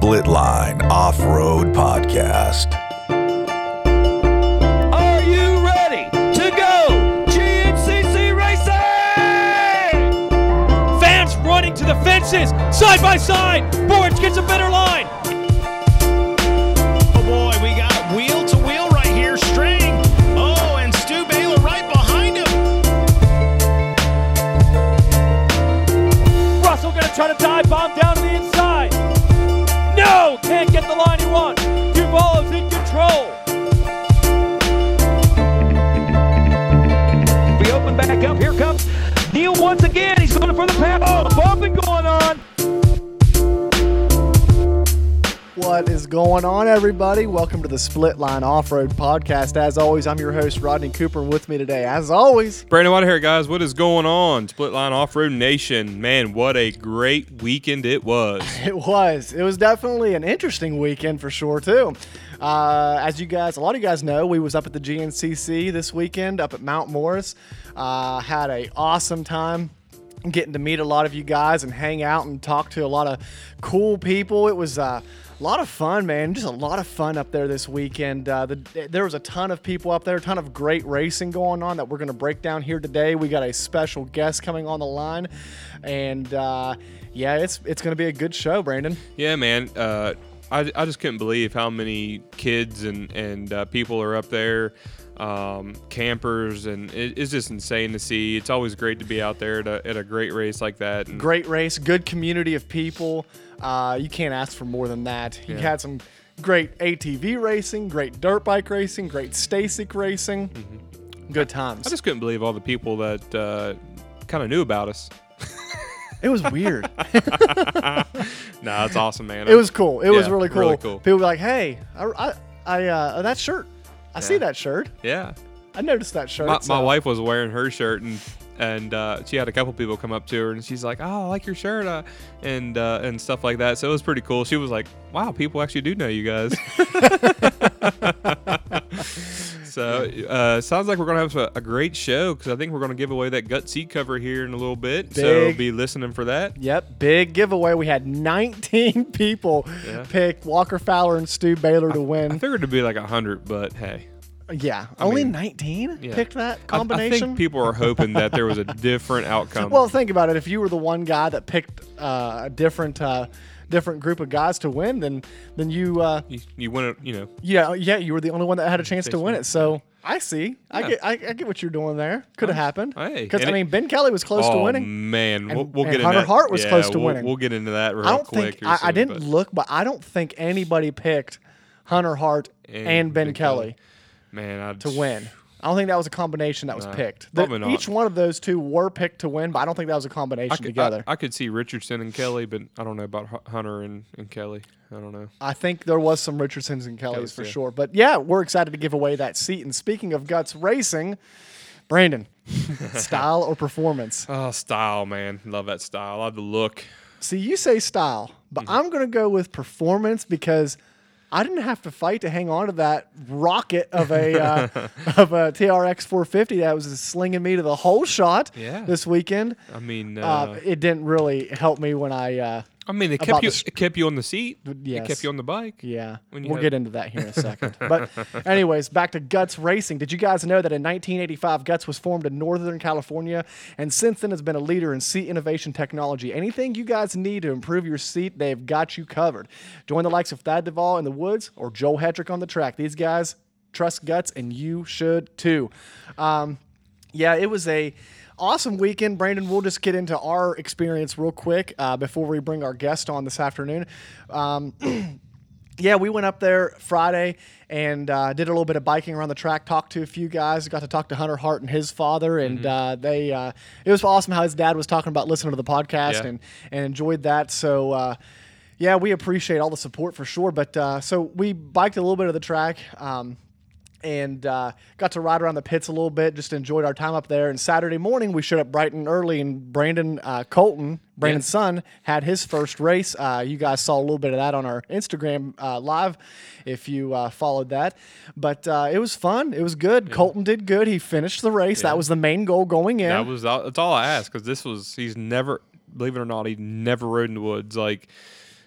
the Split Line Off Road Podcast. Are you ready to go GNCC racing? Fans running to the fences, side by side. Boards gets a better line. Oh boy, we got wheel to wheel right here, string. Oh, and Stu Baylor right behind him. Russell gonna try to dive bomb down again. For the pass. Oh, bumping going on. What is going on, everybody? Welcome to the Split Line Off Road Podcast. As always, I'm your host, Rodney Cooper, and with me today, as always, Brandon White here, guys. What is going on? Split Line Off Road Nation. Man, what a great weekend it was. it was. It was definitely an interesting weekend for sure, too. Uh, as you guys, a lot of you guys know, we was up at the GNCC this weekend up at Mount Morris. Uh, had a awesome time getting to meet a lot of you guys and hang out and talk to a lot of cool people. It was uh, a lot of fun, man. Just a lot of fun up there this weekend. Uh, the, there was a ton of people up there, a ton of great racing going on that we're going to break down here today. We got a special guest coming on the line, and uh, yeah, it's it's going to be a good show, Brandon. Yeah, man. Uh, I, I just couldn't believe how many kids and, and uh, people are up there, um, campers, and it, it's just insane to see. It's always great to be out there at a, at a great race like that. And Great race, good community of people. Uh, you can't ask for more than that. You Yeah. had some great ATV racing, great dirt bike racing, great Stacyc racing. Good times. Mm-hmm. I just couldn't believe all the people that uh, kind of knew about us. it was weird. Nah, it's awesome, man. it was cool. It was really cool. really cool. People were like, "Hey, I, I, I uh, that shirt. I see that shirt. Yeah. I noticed that shirt." My, my wife was wearing her shirt and and uh, she had a couple people come up to her and she's like, "Oh, I like your shirt," uh, and uh, and stuff like that. So it was pretty cool. She was like, "Wow, people actually do know you guys." so uh, sounds like we're gonna have a, a great show because I think we're gonna give away that gut seat cover here in a little bit. So Big. be listening for that. Yep, big giveaway. We had 19 people Yeah. pick Walker Fowler and Stu Baylor to win. I figured it'd be like a hundred, but hey, yeah, only mean, 19 yeah. picked that I- I, combination. think people are hoping that there was a different outcome. Well, think about it. If you were the one guy that picked uh, a different uh, different group of guys to win, then then you uh, you, you win it, you know. yeah yeah you were the only one that had a chance to win it. So I see. I Yeah. get I, I get what you're doing there. Could have happened. hey, because I it- mean Ben Kelly was close to oh, winning. man, we'll, And- we'll and get into Hunter that. Hart was Yeah, close to we'll, winning. We'll get into that real I don't quick. think here I, I soon, didn't but- look, but I don't think anybody picked Hunter Hart and, Ben. Kelly. Man, I to win. I don't think that was a combination that was picked. The- probably not. Each one of those two were picked to win, but I don't think that was a combination I could, together. I, I could see Richardson and Kelly, but I don't know about Hunter and, and Kelly. I don't know. I think there was some Richardsons and Kellys Kellys, for yeah. sure. But yeah, we're excited to give away that seat. And speaking of guts racing, Brandon, style or performance? Oh, style, man. Love that style. Love the look. See, you say style, but Mm-hmm. I'm going to go with performance because I didn't have to fight to hang on to that rocket of a uh, of a TRX 450 that was slinging me to the whole shot Yeah. this weekend. I mean, uh, Uh, it didn't really help me when I. I mean, it kept you. the It kept you on the seat. yes. It kept you on the bike. Yeah, we'll get into that here in a second. but, anyways, back to Guts Racing. Did you guys know that in 1985, Guts was formed in Northern California, and since then has been a leader in seat innovation technology? Anything you guys need to improve your seat, they've got you covered. Join the likes of Thad Duvall in the woods or Joel Hedrick on the track. These guys trust Guts, and you should too. Um, yeah, it was a awesome weekend. Brandon, we'll just get into our experience real quick uh, before we bring our guest on this afternoon. Um, yeah, we went up there Friday and uh, did a little bit of biking around the track. Talked to a few guys. Got to talk to Hunter Hart and his father, and Mm-hmm. uh, they. Uh, it was awesome how his dad was talking about listening to the podcast Yeah. and and enjoyed that. So. Uh, yeah, we appreciate all the support for sure. But uh, so we biked a little bit of the track. Um, and uh, got to ride around the pits a little bit. Just enjoyed our time up there. And Saturday morning, we showed up bright and early, and Brandon uh, Colton, Brandon's son, had his first race. Uh, you guys saw a little bit of that on our Instagram uh, live, if you uh, followed that. But uh, it was fun. It was good. Colton did good. He finished the race. That was the main goal going in. That was all, that's all I asked because this was he's never believe it or not he never rode in the woods like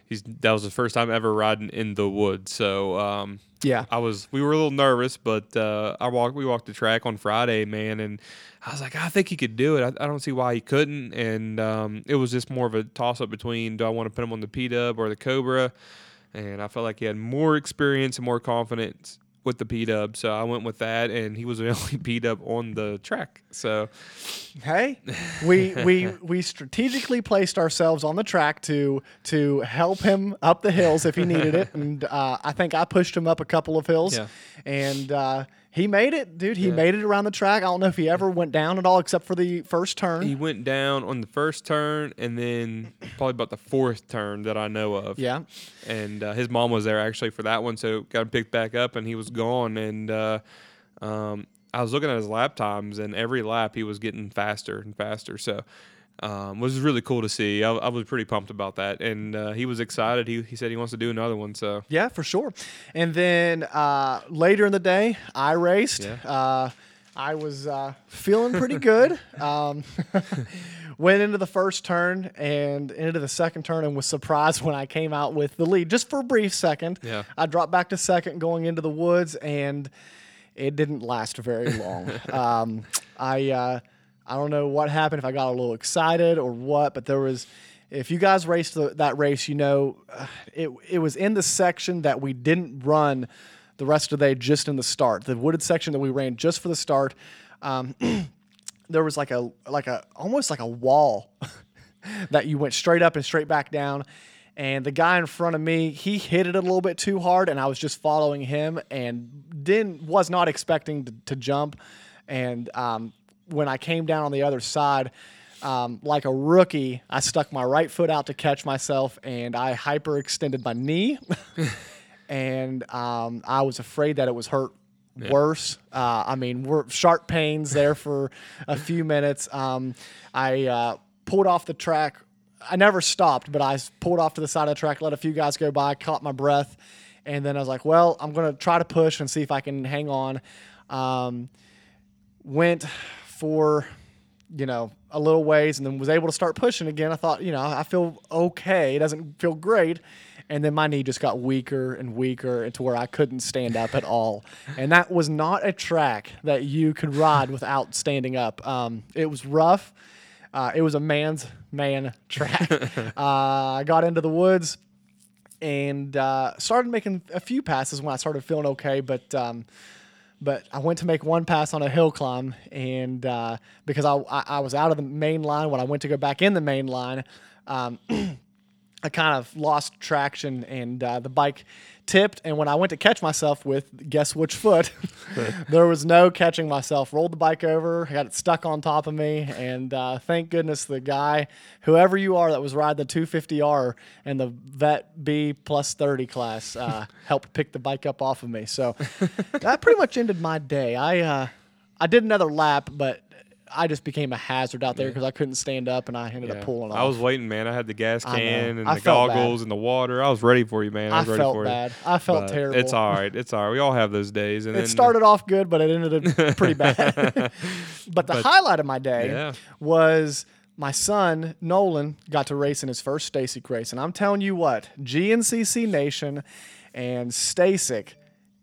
he's that was the first time ever riding in the woods. So um, Yeah. I was we were a little nervous, but uh, I walked we walked the track on Friday, man, and I was like, I think he could do it. I, I don't see why he couldn't. And um, it was just more of a toss up between do I want to put him on the P Dub or the Cobra, and I felt like he had more experience and more confidence with the P Dub, so I went with that, and he was the only P Dub on the track. So Hey, we we we strategically placed ourselves on the track to to help him up the hills if he needed it, and uh, I think I pushed him up a couple of hills, Yeah. and uh, he made it, dude. He made it around the track. I don't know if he ever went down at all, except for the first turn. he went down on the first turn, and then probably about the fourth turn that I know of. yeah, and uh, his mom was there actually for that one, so got him picked back up, and he was gone. And uh, um, I was looking at his lap times, and every lap he was getting faster and faster. So um, was really cool to see. I, I was pretty pumped about that, and uh, he was excited. He, he said he wants to do another one. So yeah, for sure. And then uh, later in the day, I raced. Yeah. Uh, I was uh, feeling pretty good. Um, went into the first turn and into the second turn and was surprised when I came out with the lead just for a brief second. Yeah. I dropped back to second going into the woods and it didn't last very long. um, I uh, I don't know what happened if I got a little excited or what, but there was. If you guys raced the, that race, you know uh, it it was in the section that we didn't run the rest of the day just in the start. The wooded section that we ran just for the start. Um, there was like a like a almost like a wall that you went straight up and straight back down. And the guy in front of me, he hit it a little bit too hard, and I was just following him and didn't was not expecting to, to jump. And um, when I came down on the other side, um, like a rookie, I stuck my right foot out to catch myself, and I hyperextended my knee. and um, I was afraid that it was hurt worse. Uh, I mean, we're sharp pains there for a few minutes. Um, I uh, pulled off the track. I never stopped, but I pulled off to the side of the track, let a few guys go by, caught my breath, and then I was like, "Well, I'm gonna try to push and see if I can hang on." Um, went for you know a little ways and then was able to start pushing again i thought you know i feel okay. It doesn't feel great. And then my knee just got weaker and weaker to where i couldn't stand up at all. And that was not a track that you could ride without standing up. Um, it was rough. Uh, it was a man's man track. Uh, i got into the woods and uh, started making a few passes when i started feeling okay but um, but I went to make one pass on a hill climb, and uh, because I, I I was out of the main line when I went to go back in the main line, um, I kind of lost traction, and uh, the bike tipped. And when I went to catch myself with guess which foot, there was no catching myself. Rolled the bike over, got it stuck on top of me, and uh, thank goodness the guy, whoever you are that was riding the 250R and the Vet B plus 30 class, uh, helped pick the bike up off of me. So that pretty much ended my day. I uh, I did another lap, but I just became a hazard out there because I couldn't stand up, and I ended up pulling off. I was waiting, man. I had the gas I know. can and I the felt bad. goggles and the water. I was ready for you, man. I I was ready felt for bad. you. I felt But terrible. It's all right. It's all right. We all have those days. And It then started off good, but it ended up pretty bad. but the highlight of my day Yeah. was my son Nolan got to race in his first Stacyc race, and I'm telling you what, GNCC Nation and Stacyc,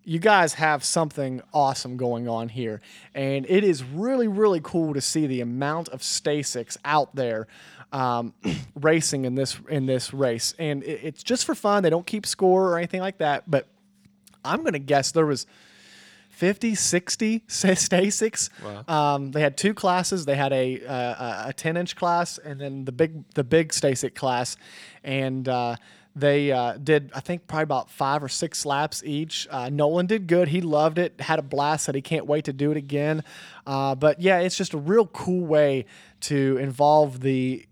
you guys have something awesome going on here, and it is really really cool to see the amount of Stacycs out there. Um, racing in this in this race, and it, it's just for fun. They don't keep score or anything like that. But I'm gonna guess there was 50, 60 Stacycs. Um, they had two classes. They had a uh, a 10 inch class and then the big the big Stacyc class, and uh, they uh, did I think probably about five or six laps each. Uh, Nolan did good. He loved it. Had a blast. Said he can't wait to do it again. Uh, but yeah, it's just a real cool way to involve the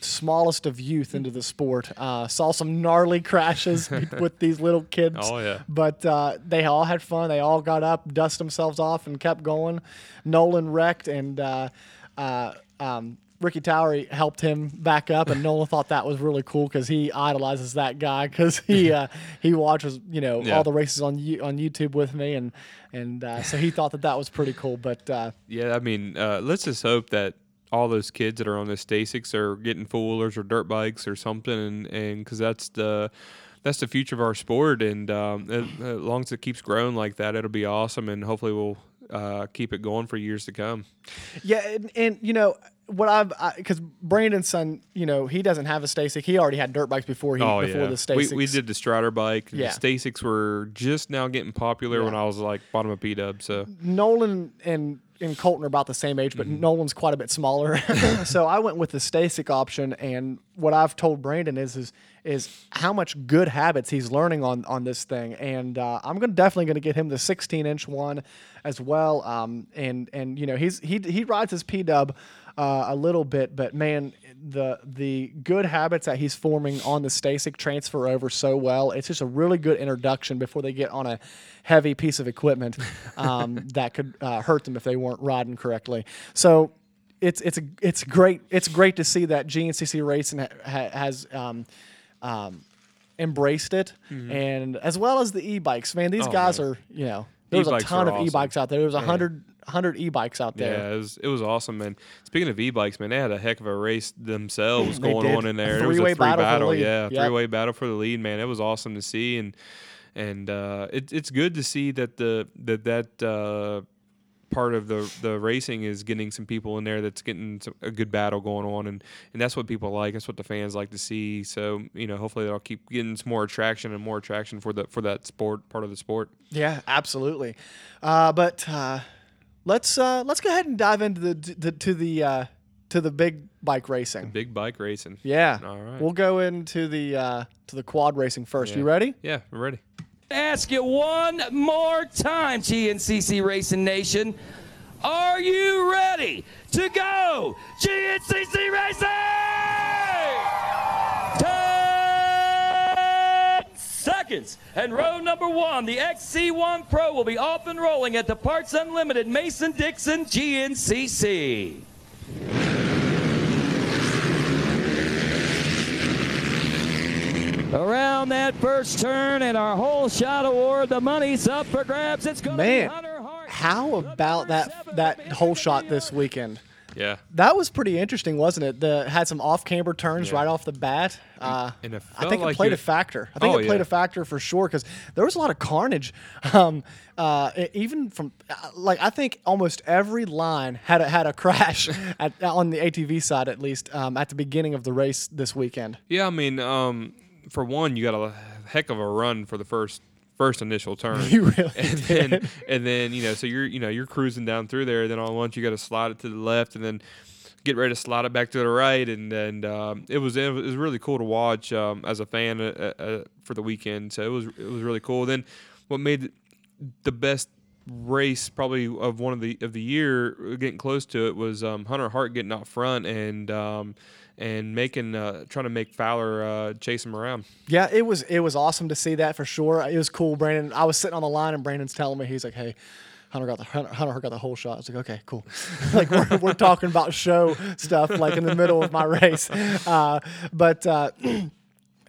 smallest of youth into the sport. Uh, saw some gnarly crashes with these little kids. Oh, yeah. But uh, they all had fun. They all got up, dusted themselves off, and kept going. Nolan wrecked, and uh, uh, um, Ricky Towery helped him back up. And Nolan thought that was really cool because he idolizes that guy because he uh, he watches you know Yeah. all the races on you on YouTube with me, and and uh, so he thought that that was pretty cool. But uh, Yeah, I mean, uh, let's just hope that all those kids that are on the Stacycs are getting four wheelers or dirt bikes or something, and and because that's the that's the future of our sport, and um, as, as long as it keeps growing like that, it'll be awesome, and hopefully we'll uh, keep it going for years to come. Yeah, and, and you know what I've because Brandon's son, you know, he doesn't have a Stacyc. He already had dirt bikes before he Oh before yeah, the we, Stacycs. we did the Strider bike. Yeah. The Stacycs were just now getting popular when I was like bottom of P Dub. So Nolan and and Colton are about the same age, but Nolan's quite a bit smaller. so I went with the Stacyc option, and what I've told Brandon is is is how much good habits he's learning on on this thing, and uh, I'm gonna definitely gonna get him the 16 inch one as well. Um, and and you know he's he he rides his P Dub. Uh, a little bit, but man, the the good habits that he's forming on the Stacyc transfer over so well. It's just a really good introduction before they get on a heavy piece of equipment um, that could uh, hurt them if they weren't riding correctly. So it's it's a, it's great it's great to see that GNCC Racing ha- ha- has um, um, embraced it, and as well as the e-bikes. Man, these Mm-hmm. Oh, guys man. are you know there's a E-bikes ton of awesome. e-bikes out there. There's a hundred hundred e-bikes out there. yeah, it was it was awesome, man. Speaking of e-bikes, man, they had a heck of a race themselves going did. on in A there. It was a three battle battle, yeah, Yep. three way battle for the lead, man. It was awesome to see, and and uh, it, it's good to see that the that that uh, part of the the racing is getting some people in there that's getting some, a good battle going on, and and that's what people like. That's what the fans like to see. So you know, hopefully that'll keep getting some more attraction and more attraction for the for that sport part of the sport. Yeah, absolutely. Uh, but uh, let's uh, let's go ahead and dive into the, the to the uh, to the big bike racing. Big bike racing. Yeah. All right. We'll go into the uh, to the quad racing first. You ready? Yeah, we're ready. Ask you one more time, GNCC Racing Nation. Are you ready to go? GNCC Racing! Seconds. And row number one, the XC1 Pro, will be off and rolling at the Parts Unlimited Mason Dixon GNCC. Around that first turn and our whole shot award, the money's up for grabs. It's going to be Man, how about that that whole shot this weekend? Yeah. That was pretty interesting, wasn't it? The had some off-camber turns Yeah. right off the bat. Uh, and I think it played a factor. I think Oh, it played yeah. a factor for sure because there was a lot of carnage. Um, uh, even from uh, like I think almost every line had a, had a crash at, on the ATV side at least um, at the beginning of the race this weekend. Yeah, I mean, um, for one, you got a heck of a run for the first first initial turn. You really and then and then you know, so you're you know you're cruising down through there. Then all at once you got to slide it to the left, and then get ready to slide it back to the right. And and um, it was it was really cool to watch um, as a fan uh, uh, for the weekend. So it was it was really cool. Then what made the best race probably of one of the of the year uh, getting close to it was um, Hunter Hart getting out front and um, and making uh, trying to make Fowler uh, chase him around. Yeah, it was it was awesome to see that for sure. It was cool. Brandon, I was sitting on the line and Brandon's telling me he's like, "Hey, Hunter got the Hunter, Hunter got the whole shot." I was like, "Okay, cool." like we're, we're talking about show stuff like in the middle of my race, uh, but. Uh,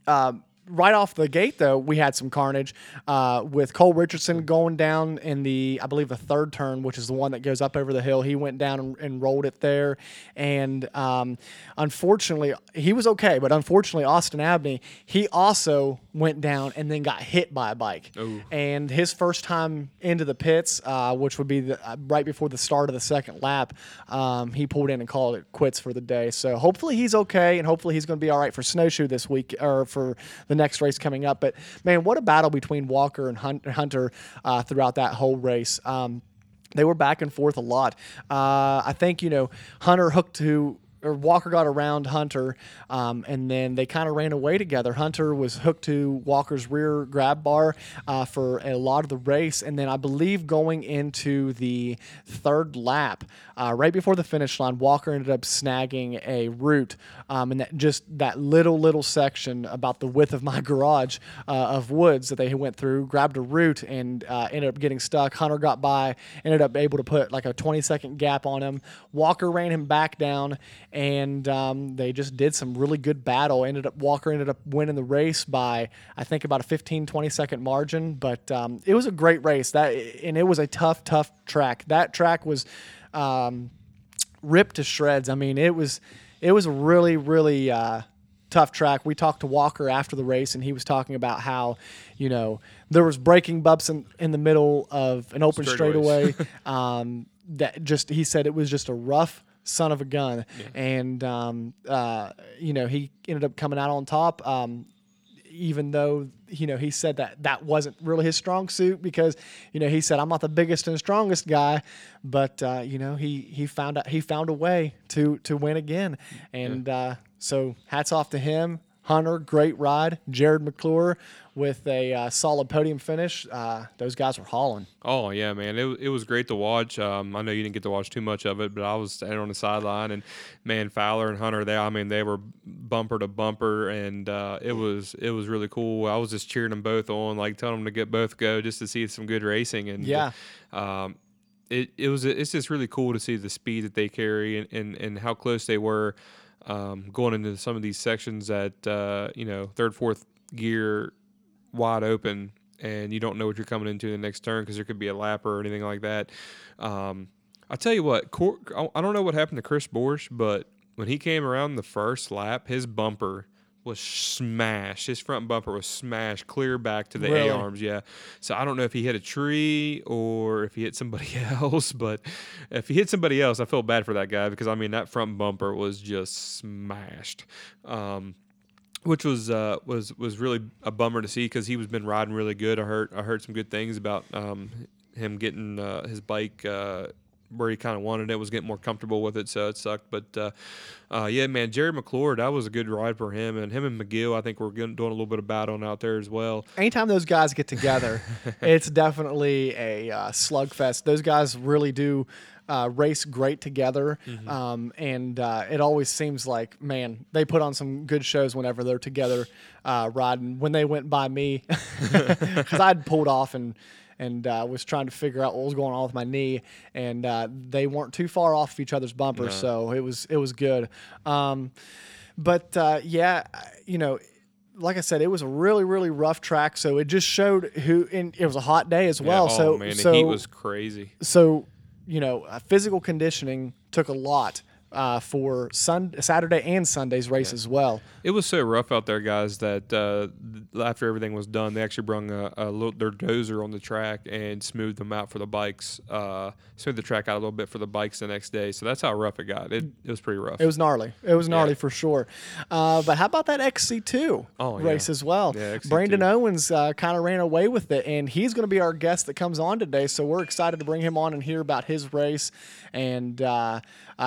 um, right off the gate, though, we had some carnage uh, with Cole Richardson going down in the, I believe, the third turn, which is the one that goes up over the hill. He went down and, and rolled it there, and um, unfortunately, he was okay. But unfortunately, Austin Abney, he also went down and then got hit by a bike. And his first time into the pits, uh, which would be the, uh, right before the start of the second lap, um, he pulled in and called it quits for the day. So hopefully he's okay, and hopefully he's going to be all right for snowshoe this week or for the next race coming up. But man, what a battle between Walker and Hun- Hunter uh, throughout that whole race. Um, they were back and forth a lot. Uh, I think you know Hunter hooked to or Walker got around Hunter, um, and then they kind of ran away together. Hunter was hooked to Walker's rear grab bar uh, for a lot of the race, and then I believe going into the third lap, uh, right before the finish line, Walker ended up snagging a root, um, and that just that little little section about the width of my garage uh, of woods that they went through, grabbed a root and uh, ended up getting stuck. Hunter got by, ended up able to put like a 20 second gap on him. Walker ran him back down, and um, they just did some really good battle. Ended up Walker ended up winning the race by I think about a 15 20 second margin, but um, it was a great race. That and it was a tough tough track. That track was. Um, ripped to shreds. I mean, it was it was a really really uh, tough track. We talked to Walker after the race, and he was talking about how you know there was braking bumps in, in the middle of an open straightaway. um, that just he said it was just a rough son of a gun, and um, uh, you know he ended up coming out on top. Um, even though you know he said that that wasn't really his strong suit because you know he said I'm not the biggest and strongest guy, but uh, you know he he found out he found a way to to win again, and uh, so hats off to him. Hunter, great ride. Jared McClure with a uh, solid podium finish. Uh, those guys were hauling. Oh yeah, man, it, it was great to watch. Um, I know you didn't get to watch too much of it, but I was standing on the sideline, and man, Fowler and Hunter, they I mean they were bumper to bumper, and uh, it was it was really cool. I was just cheering them both on, like telling them to get both go, just to see some good racing, and Yeah. um, it it was it's just really cool to see the speed that they carry and and, and how close they were um, going into some of these sections at uh, you know third fourth gear wide open and you don't know what you're coming into the next turn because there could be a lapper or anything like that. Um, I tell you what, Cor- I I don't know what happened to Chris Borich, but when he came around the first lap, his bumper was smashed. His front bumper was smashed clear back to the Really? A arms. Yeah. So I don't know if he hit a tree or if he hit somebody else, but if he hit somebody else, I feel bad for that guy because I mean that front bumper was just smashed. Um, which was uh, was was really a bummer to see because he was been riding really good. I heard I heard some good things about um, him getting uh, his bike uh, where he kind of wanted it, was getting more comfortable with it, so it sucked. But uh, uh, yeah, man, Jerry McClure, that was a good ride for him, and him and McGill, I think we're doing a little bit of battling out there as well. anytime those guys get together, it's definitely a uh, slugfest. Those guys really do uh, race great together, um, and uh, it always seems like man they put on some good shows whenever they're together uh, riding. When they went by me, because I'd pulled off and. And uh, was trying to figure out what was going on with my knee, and uh, they weren't too far off of each other's bumpers, so it was it was good. Um, but uh, yeah, you know, like I said, it was a really, really rough track. So it just showed who, and it was a hot day as well. Yeah, so, oh, man, so, the heat was crazy. so, you know, uh, physical conditioning took a lot uh, for sun, Saturday and Sunday's race as well. It was so rough out there, guys, that uh, after everything was done, they actually brung a, a little, their dozer on the track and smoothed them out for the bikes, uh, smoothed the track out a little bit for the bikes the next day. So that's how rough it got. It, it was pretty rough. It was gnarly. It was gnarly Yeah. for sure. Uh, but how about that XC2 Oh, race yeah. as well? Yeah, Branden Owens uh, kind of ran away with it, and he's going to be our guest that comes on today. So we're excited to bring him on and hear about his race and uh,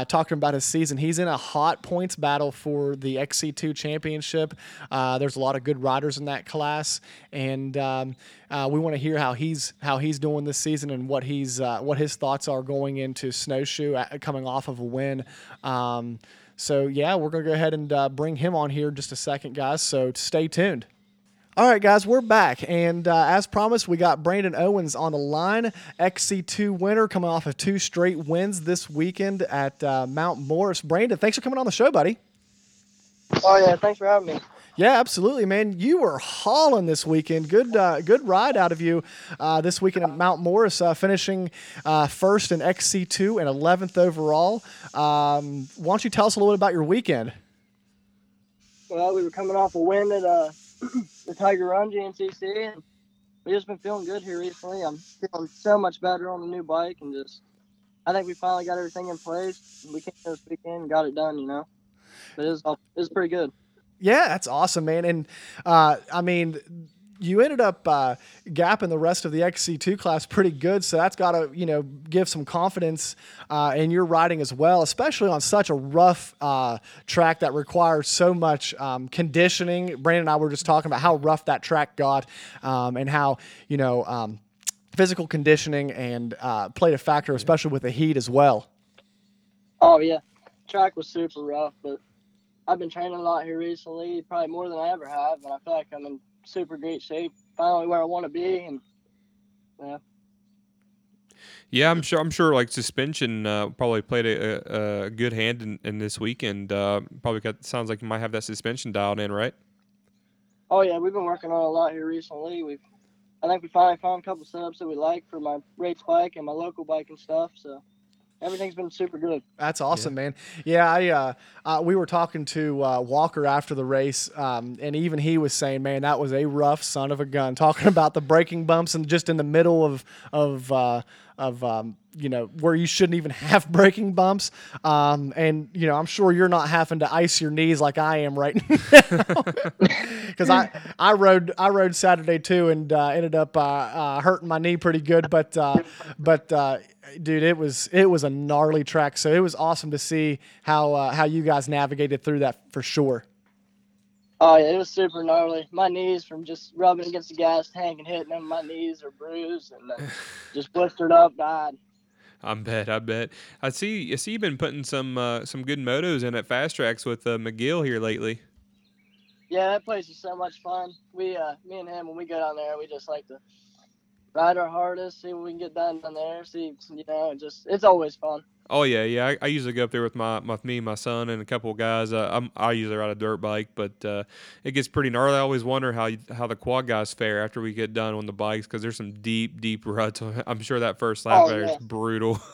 talk to him about his season. He's in a hot points battle for the XC2 championship. Uh, there's a lot of good riders in that class, and um, uh, we want to hear how he's how he's doing this season and what he's uh, what his thoughts are going into snowshoe uh, coming off of a win. Um, so yeah, we're gonna go ahead and uh, bring him on here just a second, guys. So stay tuned. All right, guys, we're back, and uh, as promised, we got Branden Owens on the line, XC2 winner, coming off of two straight wins this weekend at uh, Mount Morris. Branden, thanks for coming on the show, buddy. Oh yeah, thanks for having me. Yeah, absolutely, man. You were hauling this weekend. Good, uh, good ride out of you uh, this weekend at Mount Morris, uh, finishing uh, first in XC2 and 11th overall. Um, why don't you tell us a little bit about your weekend? Well, we were coming off a win at uh, the Tiger Run GNCC, and we just been feeling good here recently. I'm feeling so much better on the new bike, and just I think we finally got everything in place. We came this weekend got it done, you know. But it was it was pretty good. Yeah, that's awesome, man. And uh, I mean, you ended up uh, gapping the rest of the XC2 class pretty good, so that's got to you know give some confidence uh, in your riding as well, especially on such a rough uh, track that requires so much um, conditioning. Brandon and I were just talking about how rough that track got, um, and how you know. Um, Physical conditioning and uh, played a factor, especially with the heat as well. Oh yeah, track was super rough, but I've been training a lot here recently, probably more than I ever have, and I feel like I'm in super great shape. Finally, where I want to be, and yeah. Yeah, I'm sure. I'm sure. Like suspension uh, probably played a, a, a good hand in, in this weekend. Uh, probably got sounds like you might have that suspension dialed in, right? Oh yeah, we've been working on a lot here recently. We've, I think we finally found a couple setups that we like for my race bike and my local bike and stuff. So everything's been super good. That's awesome, man. Yeah, I uh, uh, we were talking to uh, Walker after the race, um, and even he was saying, "Man, that was a rough son of a gun." Talking about the braking bumps and just in the middle of of uh, of um, you know where you shouldn't even have braking bumps. Um, and you know, I'm sure you're not having to ice your knees like I am right now, because I I rode I rode Saturday too, and uh, ended up uh, uh, hurting my knee pretty good. But uh, but uh, dude, it was it was a gnarly track. So it was awesome to see how uh, how you guys navigated through that for sure. Oh yeah, it was super gnarly. My knees from just rubbing against the gas tank and hitting them, my knees are bruised and uh, just blistered up, died. I bet, I bet. I see. I see you've been putting some uh, some good motos in at Fast Tracks with uh, McGill here lately. Yeah, that place is so much fun. We, uh, me and him, when we go down there, we just like to ride our hardest, see what we can get done down there. See, you know, just it's always fun. Oh yeah, yeah. I, I usually go up there with my, my me, my son, and a couple of guys. Uh, I'm, I usually ride a dirt bike, but uh, it gets pretty gnarly. I always wonder how you, how the quad guys fare after we get done on the bikes because there's some deep, deep ruts. I'm sure that first lap Oh, there is yeah. brutal.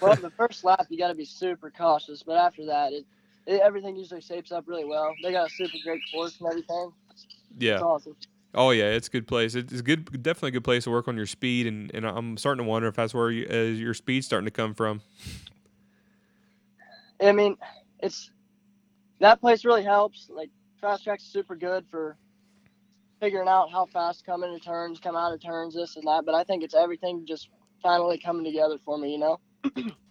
Well, the first lap you got to be super cautious, but after that, it, it everything usually shapes up really well. They got a super great course and everything. yeah. It's awesome. Oh yeah, it's a good place. It's a good, definitely a good place to work on your speed, and, and I'm starting to wonder if that's where you, uh, your speed's starting to come from. I mean, it's that place really helps. Like fast track's super good for figuring out how fast come into turns, come out of turns, this and that. But I think it's everything just finally coming together for me. You know.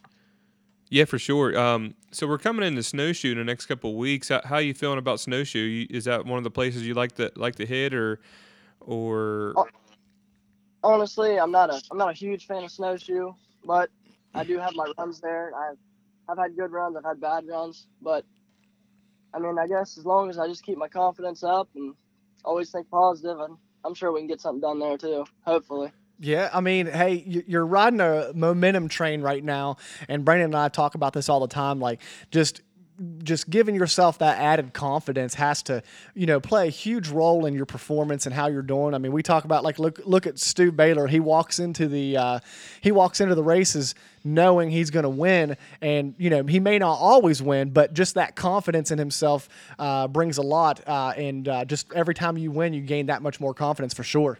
Yeah, for sure. Um, so we're coming into snowshoe in the next couple of weeks. How, how you feeling about snowshoe? Is that one of the places you like to like to hit, or or. Honestly, I'm not a I'm not a huge fan of snowshoe, but I do have my runs there. I've I've had good runs, I've had bad runs, but I mean, I guess as long as I just keep my confidence up and always think positive, and I'm sure we can get something done there too. Hopefully. Yeah, I mean, hey, you- you're riding a momentum train right now, and Brandon and I talk about this all the time. Like, just just giving yourself that added confidence has to, you know, play a huge role in your performance and how you're doing. I mean, we talk about like look look at Stu Baylor. He walks into the uh, he walks into the races knowing he's going to win, and you know he may not always win, but just that confidence in himself uh, brings a lot. Uh, and uh, just every time you win, you gain that much more confidence for sure.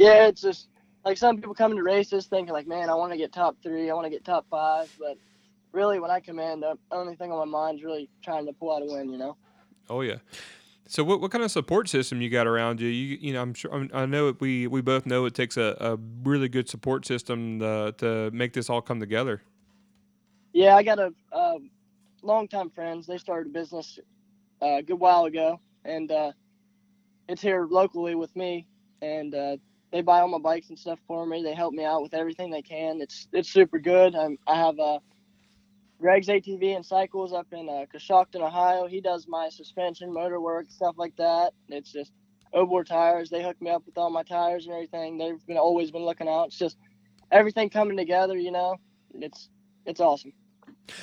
Yeah, it's just like some people come into races thinking like, man, I want to get top three, I want to get top five, but really when I come in, the only thing on my mind is really trying to pull out a win. You know. oh yeah. So what, what kind of support system you got around you? You you know I'm sure I'm, I know it, we we both know it takes a, a really good support system to, to make this all come together. Yeah, I got a uh, longtime friends. They started a business uh, a good while ago, and uh, it's here locally with me. And uh, they buy all my bikes and stuff for me. They help me out with everything they can. It's it's super good. I'm, I have uh, Greg's ATV and cycles up in uh, Coshocton, Ohio. He does my suspension, motor work, stuff like that. It's just Obor tires. They hook me up with all my tires and everything. They've been always been looking out. It's just everything coming together. You know, it's it's awesome.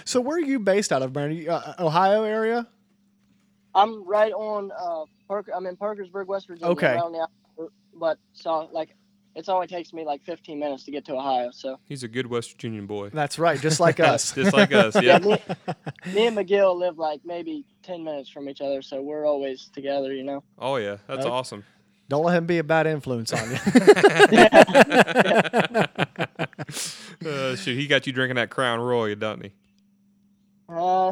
So where are you based out of, Branden? Uh, Ohio area? I'm right on uh Parker. I'm in Parkersburg, West Virginia. Okay. But so like it's only takes me like 15 minutes to get to Ohio. So He's a good West Virginian boy. That's right, just like us. Just like us, yeah, yeah. me, me and McGill live like maybe 10 minutes from each other, so we're always together. You know. Oh yeah, that's Okay. awesome. Don't let him be a bad influence on you. Uh, shoot, he got you drinking that Crown Royal, doesn't he? Uh,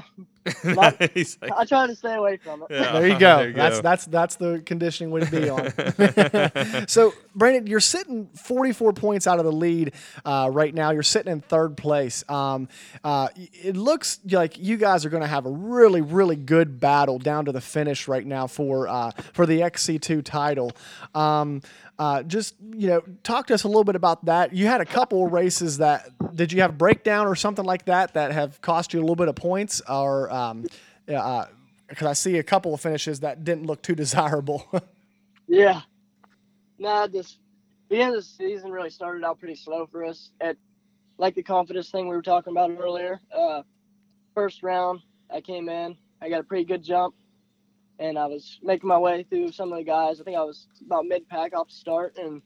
Not- like, I try to stay away from it. yeah, there you go. there you that's go. that's that's the conditioning we'd be on. so, Branden, you're sitting 44 points out of the lead uh, right now. You're sitting in third place. Um, uh, it looks like you guys are going to have a really, really good battle down to the finish right now for uh, for the XC2 title. Um, uh, just you know, talk to us a little bit about that. You had a couple races that did you have breakdown or something like that that have cost you a little bit of points, or um, uh, because I see a couple of finishes that didn't look too desirable. Yeah. Nah, this beginning of the season really started out pretty slow for us. At like the confidence thing we were talking about earlier. Uh, first round, I came in, I got a pretty good jump, and I was making my way through some of the guys. I think I was about mid pack off the start, and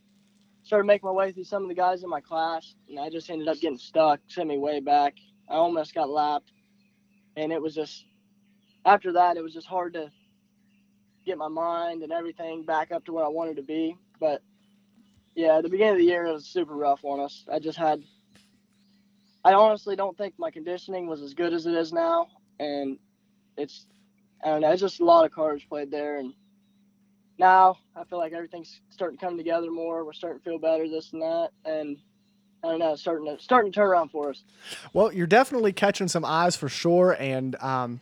started making my way through some of the guys in my class, and I just ended up getting stuck, sent me way back. I almost got lapped, and it was just after that, it was just hard to get my mind and everything back up to where I wanted to be. But yeah, the beginning of the year was super rough on us. I just had, I honestly don't think my conditioning was as good as it is now, and it's, I don't know, it's just a lot of cards played there, and now I feel like everything's starting to come together more. We're starting to feel better, this and that, and I don't know, starting to starting to turn around for us. Well, you're definitely catching some eyes for sure, and um,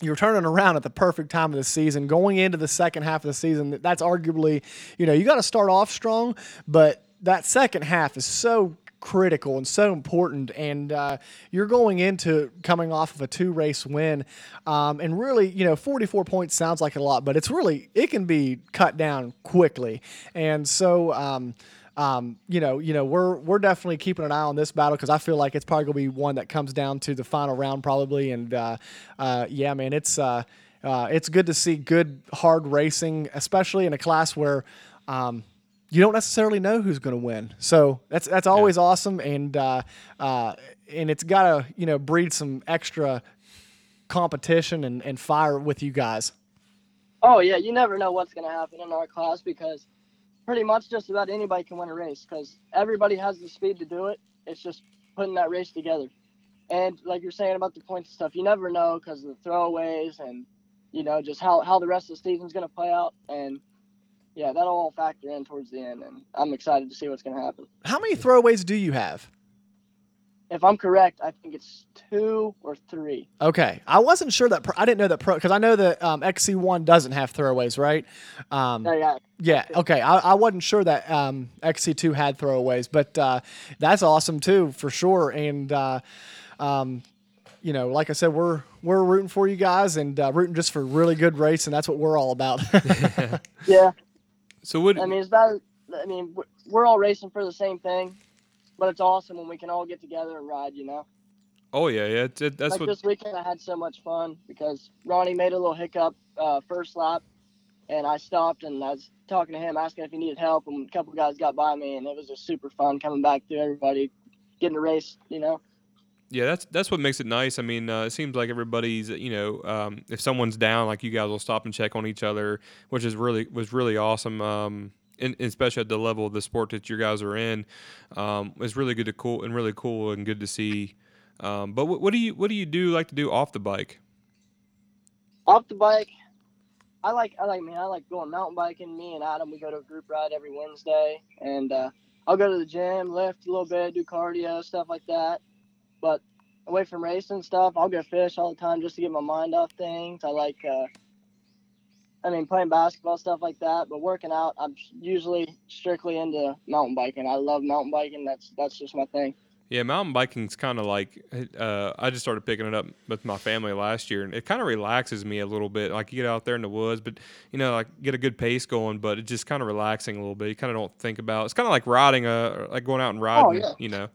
you're turning around at the perfect time of the season. Going into the second half of the season, that's arguably, you know, you got to start off strong, but that second half is so critical and so important. And uh, you're going into coming off of a two race win. Um, and really, you know, 44 points sounds like a lot, but it's really, it can be cut down quickly. And so, um, um, you know, you know, we're we're definitely keeping an eye on this battle because I feel like it's probably gonna be one that comes down to the final round probably. And uh, uh, yeah, man, it's uh, uh, it's good to see good hard racing, especially in a class where. Um, you don't necessarily know who's going to win, so that's that's always awesome, and uh, uh, and it's got to you know breed some extra competition and, and fire with you guys. Oh yeah, you never know what's going to happen in our class because pretty much just about anybody can win a race because everybody has the speed to do it. It's just putting that race together. And like you're saying about the points and stuff, you never know because of the throwaways and you know just how how the rest of the season's going to play out. And yeah, that'll all factor in towards the end. And I'm excited to see what's going to happen. How many throwaways do you have? If I'm correct, I think it's two or three. Okay, I wasn't sure that pro, I didn't know that pro because I know that um, XC1 doesn't have throwaways, right? Um, No, yeah, yeah. Okay, I, I wasn't sure that um, XC2 had throwaways, but uh, that's awesome too for sure. And uh, um, you know, like I said, we're we're rooting for you guys and uh, rooting just for really good race, and that's what we're all about. yeah. So what? I mean, it's about. I mean, we're- we're all racing for the same thing, but it's awesome when we can all get together and ride. You know. oh yeah, yeah. It's, it, that's like what. this weekend, I had so much fun because Ronnie made a little hiccup uh, first lap, and I stopped and I was talking to him, asking if he needed help, and a couple guys got by me, and it was just super fun coming back through everybody, getting a race. You know. Yeah, that's that's what makes it nice. I mean, uh, it seems like everybody's, you know, um, if someone's down, like you guys will stop and check on each other, which is really was really awesome. Um, and especially at the level of the sport that you guys are in, um, it's really good to cool and really cool and good to see. Um, but what, what do you what do you do like to do off the bike? Off the bike, I like I like man, I like going mountain biking. Me and Adam, we go to a group ride every Wednesday, and uh, I'll go to the gym, lift a little bit, do cardio, stuff like that. But away from racing stuff, I'll go fish all the time just to get my mind off things. I like, uh, I mean, playing basketball stuff like that. But working out, I'm usually strictly into mountain biking. I love mountain biking. That's that's just my thing. Yeah, mountain biking's kind of like uh, I just started picking it up with my family last year, and it kind of relaxes me a little bit. Like you get out there in the woods, but you know, like get a good pace going, but it's just kind of relaxing a little bit. You kind of don't think about. It's kind of like riding a like going out and riding. yeah. You know,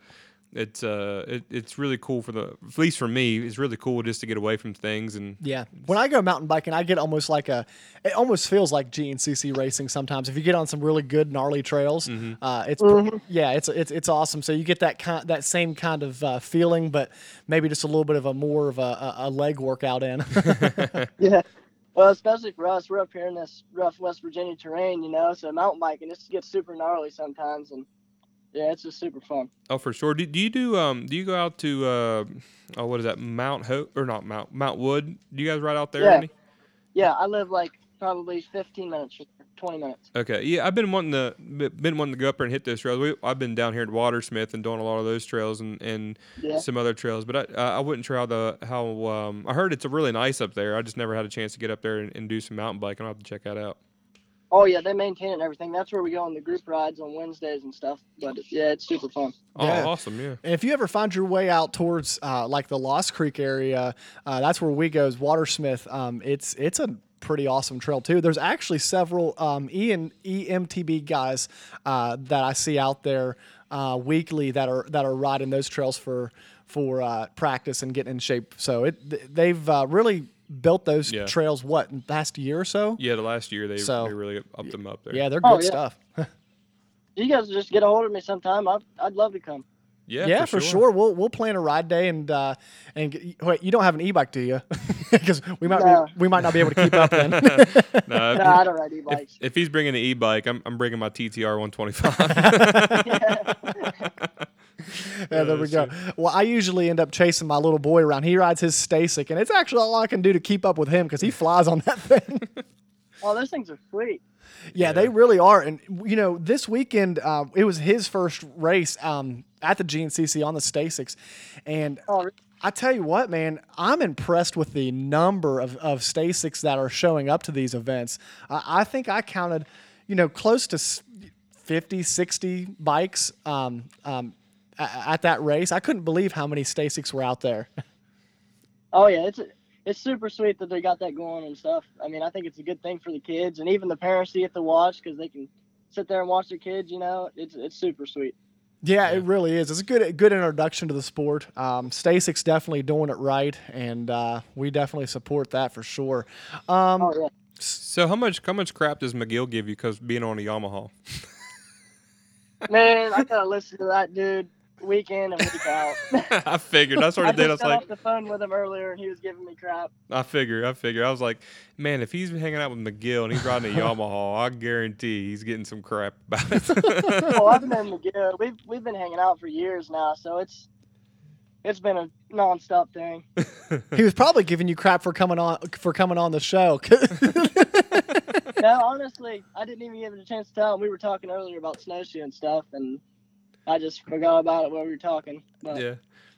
it's uh, it, it's really cool for the at least for me. It's really cool just to get away from things and Yeah. When I go mountain biking, I get almost like a, it almost feels like GNCC racing sometimes. If you get on some really good gnarly trails, uh, it's pr- yeah, it's it's it's awesome. So you get that kind that same kind of uh, feeling, but maybe just a little bit of a more of a, a, a leg workout in. Yeah. Well, especially for us, we're up here in this rough West Virginia terrain, you know. So mountain biking, this gets super gnarly sometimes, and yeah, it's just super fun. oh for sure. Do, do you do um do you go out to uh oh what is that Mount Hope or not Mount Mount Wood? Do you guys ride out there? Yeah. any? Yeah, I live like probably 15 minutes, 20 minutes. Okay, yeah, I've been wanting to been wanting to go up there and hit those trails. We, I've been down here at Watters Smith and doing a lot of those trails and, and Yeah. some other trails, but I I wouldn't try the how um I heard it's really nice up there. I just never had a chance to get up there and, and do some mountain biking. I'll have to check that out. Oh yeah, they maintain it and everything. That's where we go on the group rides on Wednesdays and stuff. But yeah, it's super fun. Oh, Yeah. awesome! Yeah. And if you ever find your way out towards uh, like the Lost Creek area, uh, that's where we go. Is Watters Smith. Um, it's it's a pretty awesome trail too. There's actually several um, E and EMTB guys uh, that I see out there uh, weekly that are that are riding those trails for for uh, practice and getting in shape. So it they've uh, really built those Yeah. trails. What in the past year or so? Yeah, the last year they, So- they really upped them up there. Yeah, they're Oh, good yeah. stuff. you guys just get a hold of me sometime. I'd, I'd love to come. Yeah, Yeah, for, sure. We'll we'll plan a ride day and uh, and g- wait. You don't have an e-bike, do you? Because we might No. be, we might not be able to keep up then. No, No, if, I don't ride e-bikes. if he's bringing the e-bike, I'm, I'm bringing my TTR 125. Yeah, there we go. Well, I usually end up chasing my little boy around. He rides his Stacyc, and it's actually all I can do to keep up with him because he flies on that thing. oh, those things are sweet. yeah, they really are. And you know, this weekend uh, it was his first race um, at the GNCC on the Stacycs, and Oh, re- I tell you what, man, I'm impressed with the number of, of Stacycs that are showing up to these events. I, I think I counted, you know, close to s- 50, 60 bikes um, um, a- at that race. I couldn't believe how many Stacycs were out there. oh yeah, it's it's super sweet that they got that going and stuff. I mean, I think it's a good thing for the kids and even the parents to get to watch because they can sit there and watch their kids. You know, it's it's super sweet. Yeah, it really is. It's a good good introduction to the sport. Um, Stacycs definitely doing it right, and uh, we definitely support that for sure. Um, Oh yeah. so how much how much crap does McGill give you because being on a Yamaha? Man, I gotta listen to that dude week in and week out. I figured. I sort I of did. I was got like, off the phone with him earlier and he was giving me crap. I figured. I figured. I was like, man, if he's hanging out with McGill and he's riding a Yamaha, I guarantee he's getting some crap about it. Well, oh, I've been in McGill. We've we've been hanging out for years now, so it's it's been a nonstop thing. he was probably giving you crap for coming on for coming on the show. no, honestly, I didn't even give it a chance to tell him. We were talking earlier about snowshoe and stuff, and I just forgot about it while we were talking. But yeah,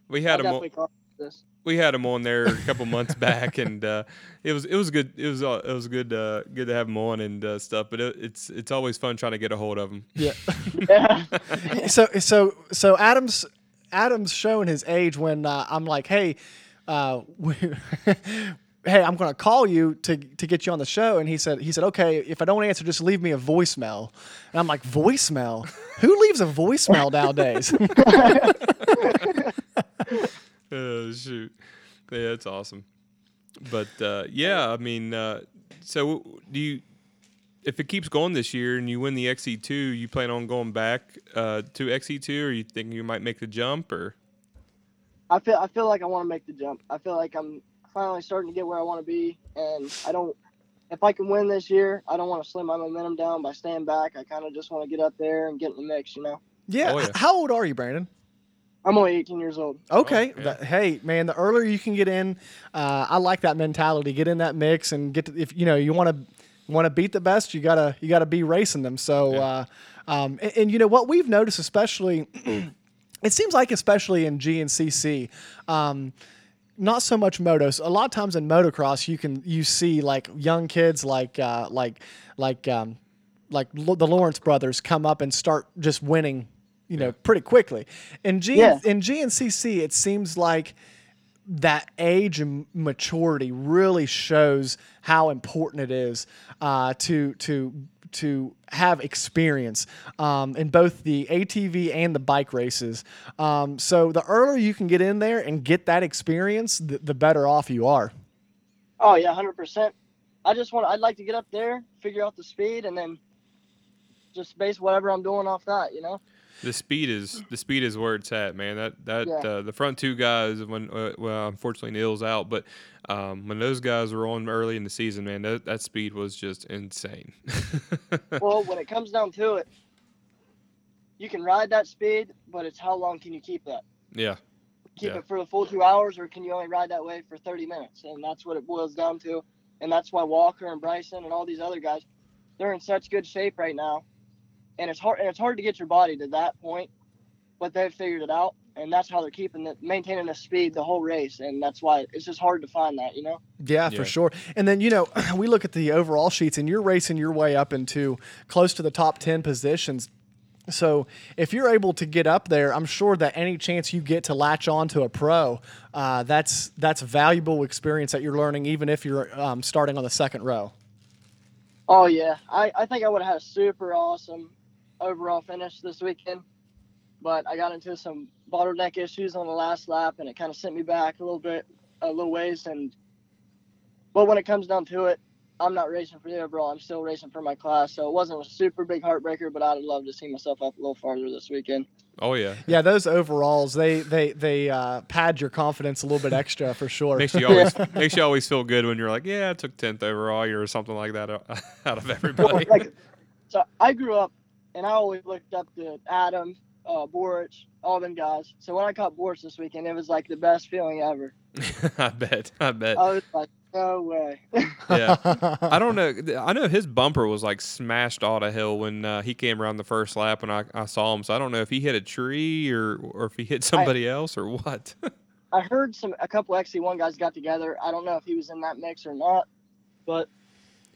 we I'll had him. On, this. we had him on there a couple months back, and uh, it was it was good. It was uh, it was good uh, good to have him on and uh, stuff. But it, it's it's always fun trying to get a hold of him. yeah. Yeah. so so so Adams Adams showing his age when uh, I'm like, hey, uh, we, hey, I'm gonna call you to to get you on the show, and he said he said okay, if I don't answer, just leave me a voicemail, and I'm like, voicemail? Who leaves a voicemail nowadays? Oh shoot, yeah, it's awesome. But uh, yeah, I mean, uh, so do you? If it keeps going this year and you win the XC2, you plan on going back uh, to XC2, or you think you might make the jump, or I feel I feel like I want to make the jump. I feel like I'm finally starting to get where I want to be, and I don't. If I can win this year, I don't want to slow my momentum down by staying back. I kind of just want to get up there and get in the mix. You know, yeah. Oh, yeah. How old are you, Branden? I'm only 18 years old. Okay. Oh, yeah. hey, man, the earlier you can get in, uh, I like that mentality. Get in that mix and get to, if you know you want to want to beat the best, you gotta you gotta be racing them. So, uh, um, and, and you know what we've noticed, especially, it seems like especially in GNCC. Um, not so much motos. A lot of times in motocross, you can you see like young kids like uh, like like um, like Lo- the Lawrence brothers come up and start just winning, you know, pretty quickly. In G Yeah. in GNCC, it seems like that age and maturity really shows how important it is uh, to to to have experience um, in both the ATV and the bike races. Um, so the earlier you can get in there and get that experience, the, the better off you are. Oh yeah, 100. percent I just want. I'd like to get up there, figure out the speed, and then just base whatever I'm doing off that. You know. The speed is the speed is where it's at, man. That that Yeah. uh, the front two guys when uh, well, unfortunately Neil's out, but um, when those guys were on early in the season, man, that, that speed was just insane. well, when it comes down to it, you can ride that speed, but it's how long can you keep that? yeah, Keep Yeah. it for the full two hours, or can you only ride that way for 30 minutes? And that's what it boils down to. And that's why Walker and Bryson and all these other guys, they're in such good shape right now. And it's hard. And it's hard to get your body to that point, but they've figured it out, and that's how they're keeping it, maintaining the speed the whole race. And that's why it's just hard to find that, you know. Yeah, Yeah. for sure. And then, you know, we look at the overall sheets and you're racing your way up into close to the top 10 positions. So if you're able to get up there, I'm sure that any chance you get to latch on to a pro, uh, that's that's valuable experience that you're learning, even if you're um, starting on the second row. Oh yeah, I, I think I would have had a super awesome overall finish this weekend, but I got into some bottleneck issues on the last lap, and it kind of sent me back a little bit, a little ways. And but when it comes down to it, I'm not racing for the overall. I'm still racing for my class. So it wasn't a super big heartbreaker, but I'd love to see myself up a little farther this weekend. Oh yeah. Yeah, those overalls they they they uh, pad your confidence a little bit extra for sure. Makes you always makes you always feel good when you're like, yeah, I took tenth overall or something like that out out of everybody. Like, so I grew up, and I always looked up to Adam, uh, Borich, all them guys. So when I caught Borich this weekend, it was like the best feeling ever. I bet. I bet. I was like, no way. Yeah. I don't know. I know his bumper was like smashed all to hell when uh, he came around the first lap and I, I saw him. So I don't know if he hit a tree or or if he hit somebody else or what. I heard some a couple XC1 guys got together. I don't know if he was in that mix or not, but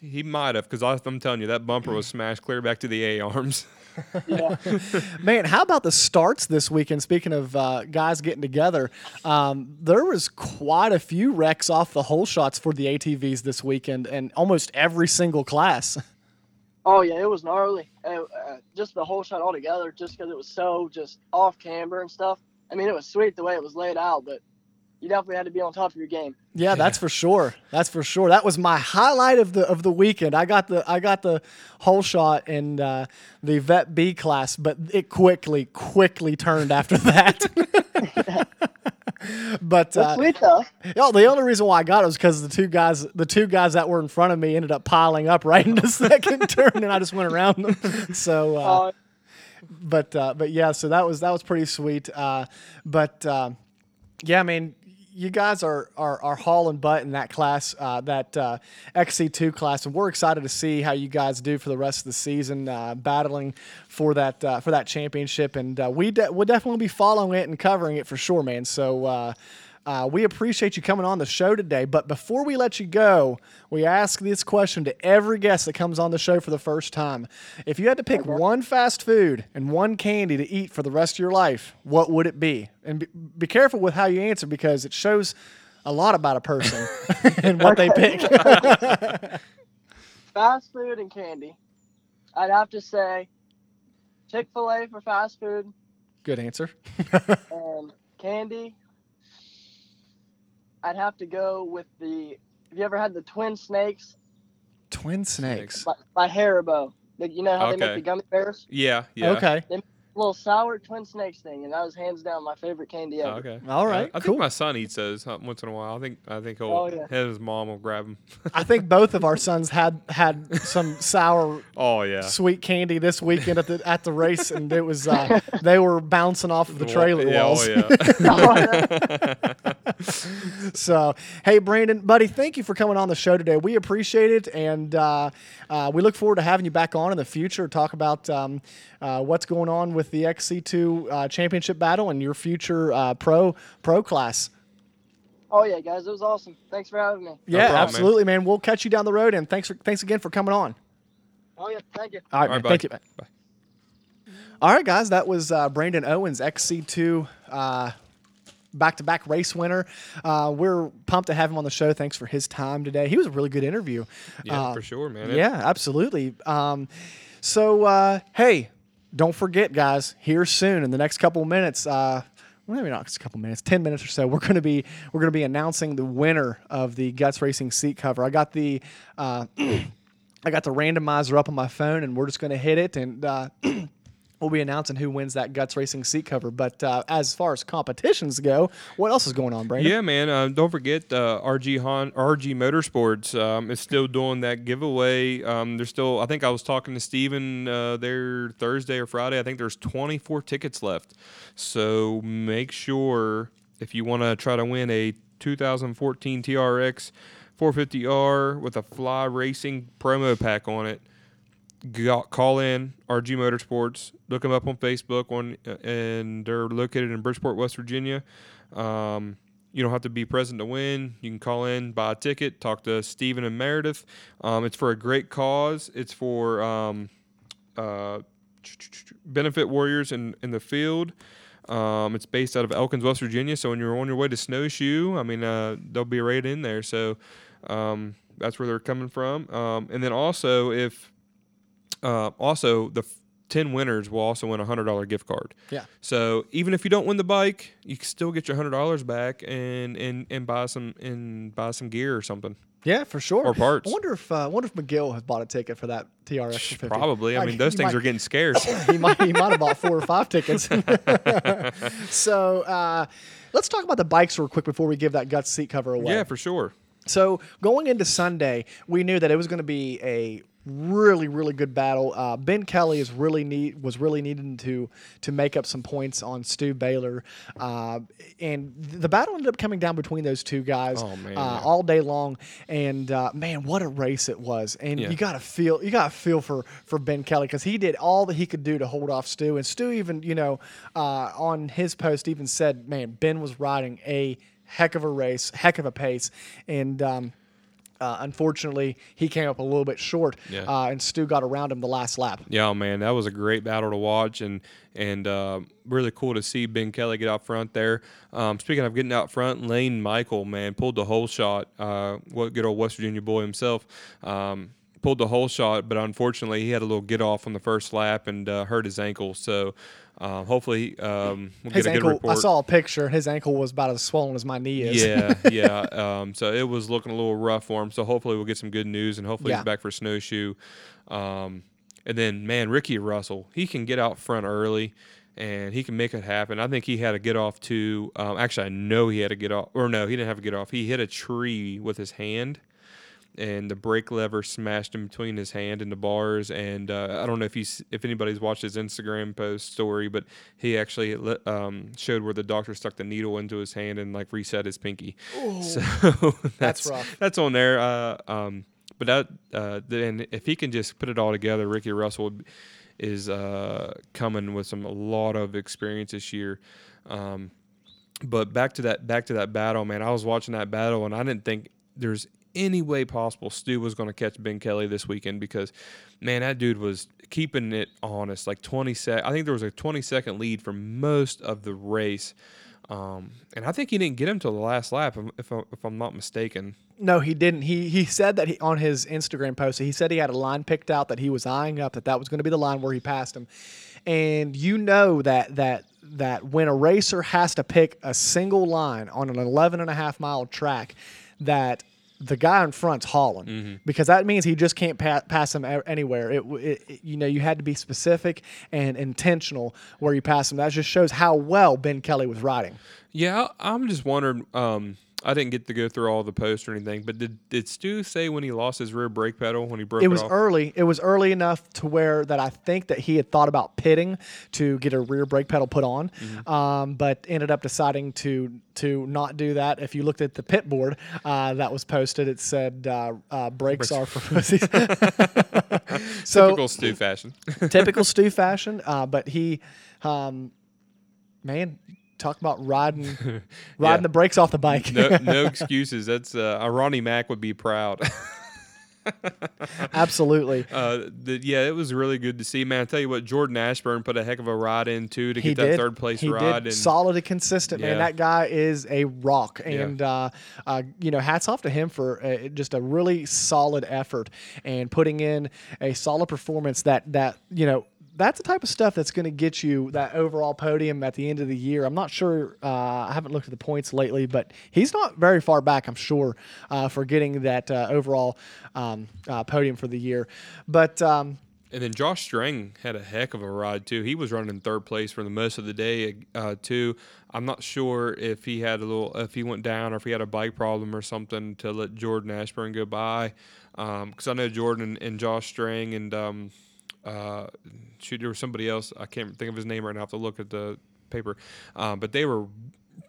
he might have because I'm telling you that bumper was smashed clear back to the A arms. yeah. Man, how about the starts this weekend? Speaking of uh, guys getting together, um, there was quite a few wrecks off the hole shots for the ATVs this weekend, and almost every single class. Oh yeah, it was gnarly. Uh, uh, just the whole shot altogether, just because it was so just off camber and stuff. I mean, it was sweet the way it was laid out, but you definitely had to be on top of your game. Yeah, that's for sure. That's for sure. That was my highlight of the of the weekend. I got the I got the whole shot in uh, the Vet B class, but it quickly quickly turned after that. but uh, sweet though. Yeah, the only reason why I got it was because the two guys, the two guys that were in front of me, ended up piling up right in the second turn, and I just went around them. So, uh, Uh, but uh, but yeah, so that was that was pretty sweet. Uh, but uh, yeah, I mean, you guys are are, are hauling butt in that class, uh, that uh, XC2 class, and we're excited to see how you guys do for the rest of the season, uh, battling for that uh, for that championship. And uh, we de- we'll definitely be following it and covering it for sure, man. So. Uh, we appreciate you coming on the show today. But before we let you go, we ask this question to every guest that comes on the show for the first time. If you had to pick one fast food and one candy to eat for the rest of your life, what would it be? And be, be careful with how you answer because it shows a lot about a person and what they pick. fast food and candy. I'd have to say Chick Fil A for fast food Good answer. and candy. I'd have to go with the. Have you ever had the Twin Snakes Twin snakes. by, by Haribo? Like, you know how they make the gummy bears? yeah. Yeah. Okay. Little sour Twin Snakes thing, and that was hands down my favorite candy Oh, ever. okay. All right. Yeah, right, I think my son eats those once in a while. I think I think he'll Oh, yeah. his mom will grab them. I think both of our sons had had some sour oh yeah. sweet candy this weekend at the at the race, and it was uh, they were bouncing off of the trailer yeah, walls. Oh, yeah. So, hey, Branden, buddy, thank you for coming on the show today. We appreciate it, and uh, uh, we look forward to having you back on in the future. To talk about um, uh, what's going on with the XC2 uh, Championship battle and your future uh, pro pro class. Oh yeah, guys, it was awesome. Thanks for having me. Yeah, problem, absolutely, man. We'll catch you down the road, and thanks for thanks again for coming on. Oh yeah, thank you. All right, All man. right, Thank you. bud. man. Bye. All right, guys, that was uh, Branden Owens, XC2 uh, back-to-back race winner. Uh, we're pumped to have him on the show. Thanks for his time today. He was a really good interview. Yeah, Uh, for sure, man. Yeah, absolutely. Um, so, uh, hey, don't forget, guys. Here soon, in the next couple of minutes, uh, maybe not a couple minutes, ten minutes or so, we're gonna be we're gonna be announcing the winner of the Guts Racing seat cover. I got the. Uh, I got the randomizer up on my phone, and we're just to hit it, and uh, we'll be announcing who wins that Guts Racing seat cover. But uh, as far as competitions go, what else is going on, Brandon? Yeah, man. Uh, don't forget uh, RG Hon- RG Motorsports um, is still doing that giveaway. Um, there's still, I think I was talking to Steven uh, there Thursday or Friday. I think there's 24 tickets left. So make sure if you want to try to win a 2014 TRX 450R with a Fly Racing promo pack on it, call in RG Motorsports. Look them up on Facebook, on uh, and they're located in Bridgeport, West Virginia. Um, you don't have to be present to win. You can call in, buy a ticket, talk to Steven and Meredith. Um, it's for a great cause. It's for um, uh, benefit warriors in, in the field. Um, it's based out of Elkins, West Virginia. So when you're on your way to Snowshoe, I mean, uh, they'll be right in there. So um, that's where they're coming from. Um, and then also, if uh, also the f- ten winners will also win a hundred dollar gift card. Yeah. So even if you don't win the bike, you can still get your hundred dollars back and and and buy some and buy some gear or something. Yeah, for sure. Or parts. I wonder if uh, I wonder if McGill has bought a ticket for that TRX 450. Probably. I Like, mean, those things might- are getting scarce. he might he might have bought four or five tickets. so uh, let's talk about the bikes real quick before we give that guts seat cover away. yeah, for sure. So going into Sunday, we knew that it was going to be a really really good battle. Uh, ben Kelly is really need was really needing to to make up some points on Stu Baylor, uh, and the battle ended up coming down between those two guys Oh, uh, all day long. And uh, man, what a race it was! And Yeah. you got to feel you got to feel for for Ben Kelly because he did all that he could do to hold off Stu. And Stu even you know uh, on his post even said, "Man, Ben was riding a." Heck of a race, heck of a pace, and um, uh, unfortunately, he came up a little bit short, Yeah. uh, and Stu got around him the last lap. Yeah, man, that was a great battle to watch, and and uh, really cool to see Ben Kelly get out front there. Um, speaking of getting out front, Layne Michael, man, pulled the whole shot. Uh, what good old West Virginia boy himself. Um, pulled the whole shot, but unfortunately, he had a little get off on the first lap and uh, hurt his ankle. So. Uh, hopefully, um, we'll His get a ankle, good report. I saw a picture. His ankle was about as swollen as my knee is. Yeah, yeah. Um, so it was looking a little rough for him. So hopefully we'll get some good news, and hopefully Yeah. he's back for snowshoe. Um, and then man, Ricky Russell, he can get out front early, and he can make it happen. I think he had a get off too. Um, actually, I know he had a get off, or no, he didn't have a get off. He hit a tree with his hand. And the brake lever smashed him between his hand and the bars. And uh, I don't know if he's if anybody's watched his Instagram post story, but he actually um, showed where the doctor stuck the needle into his hand and like reset his pinky. So that's rough. That's on there. Uh, um, but that uh, then if he can just put it all together, Ricky Russell is uh, coming with some a lot of experience this year. Um, but back to that back to that battle, man. I was watching that battle and I didn't think there's any way possible Stu was going to catch Ben Kelly this weekend because, man, that dude was keeping it honest. Like 20 sec. I think there was a 20 second lead for most of the race. Um, and I think he didn't get him till the last lap, if, I- if I'm not mistaken. No, he didn't. He he said that he, on his Instagram post. He said he had a line picked out that he was eyeing up. That that was going to be the line where he passed him. And you know that that that when a racer has to pick a single line on an 11 and a half mile track, that the guy in front's hauling because that means he just can't pa- pass him a- anywhere. It, it, it- you know you had to be specific and intentional where you pass him. That just shows how well Ben Kelly was riding. Yeah, I'm just wondering. Um, I didn't get to go through all the posts or anything, but did did Stu say when he lost his rear brake pedal when he broke it, it was off? early. It was early enough to where that I think that he had thought about pitting to get a rear brake pedal put on, Mm-hmm. um, but ended up deciding to to not do that. If you looked at the pit board uh, that was posted, it said uh, uh, brakes are for pussies. so typical Stu fashion. typical Stu fashion, uh, but he, um, man, talk about riding riding Yeah. the brakes off the bike. no, no excuses. That's uh, Ronnie Mack would be proud. Absolutely. uh, the, yeah, it was really good to see, man. I tell you what, Jordan Ashburn put a heck of a ride in too to he get that third place he ride. Did. And Solid and consistent, man. That guy is a rock, Yeah. and uh, uh, you know, hats off to him for uh, just a really solid effort and putting in a solid performance. That that you know. That's the type of stuff that's going to get you that overall podium at the end of the year. I'm not sure. Uh, I haven't looked at the points lately, but he's not very far back. I'm sure uh, for getting that uh, overall um, uh, podium for the year. But um, And then Josh Strang had a heck of a ride too. He was running third place for the most of the day uh, too. I'm not sure if he had a little, if he went down or if he had a bike problem or something to let Jordan Ashburn go by. Because I know Jordan and, and Josh Strang and um, uh, shoot, there was somebody else. I can't think of his name right now. I have to look at the paper. Um, but they were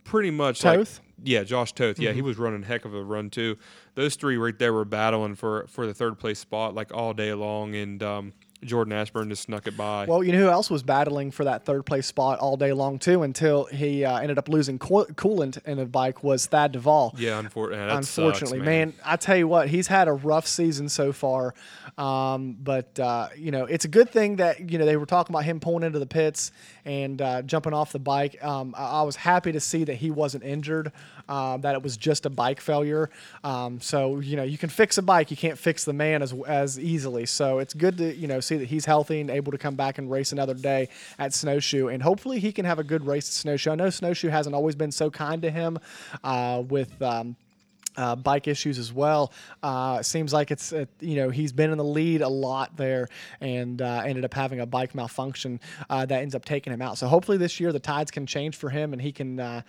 pretty much like yeah, Josh Toth. Yeah, he was running heck of a run too. Those three right there were battling for for the third place spot like all day long, and um, Jordan Ashburn just snuck it by. Well, you know who else was battling for that third place spot all day long too, until he uh, ended up losing co- coolant in the bike was Thad Duvall. yeah, unfor- yeah, Unfortunately, sucks, man. I tell you what, he's had a rough season so far. Um, but uh, you know, it's a good thing that you know they were talking about him pulling into the pits and uh, jumping off the bike. Um, I, I was happy to see that he wasn't injured, uh, that it was just a bike failure. Um, so you know, you can fix a bike, you can't fix the man as as easily. So it's good to you know see that he's healthy and able to come back and race another day at Snowshoe, and hopefully he can have a good race at Snowshoe. I know Snowshoe hasn't always been so kind to him uh, with. Um, uh, bike issues as well. Uh, seems like it's uh, you know he's been in the lead a lot there and uh, ended up having a bike malfunction uh, that ends up taking him out. So hopefully this year the tides can change for him and he can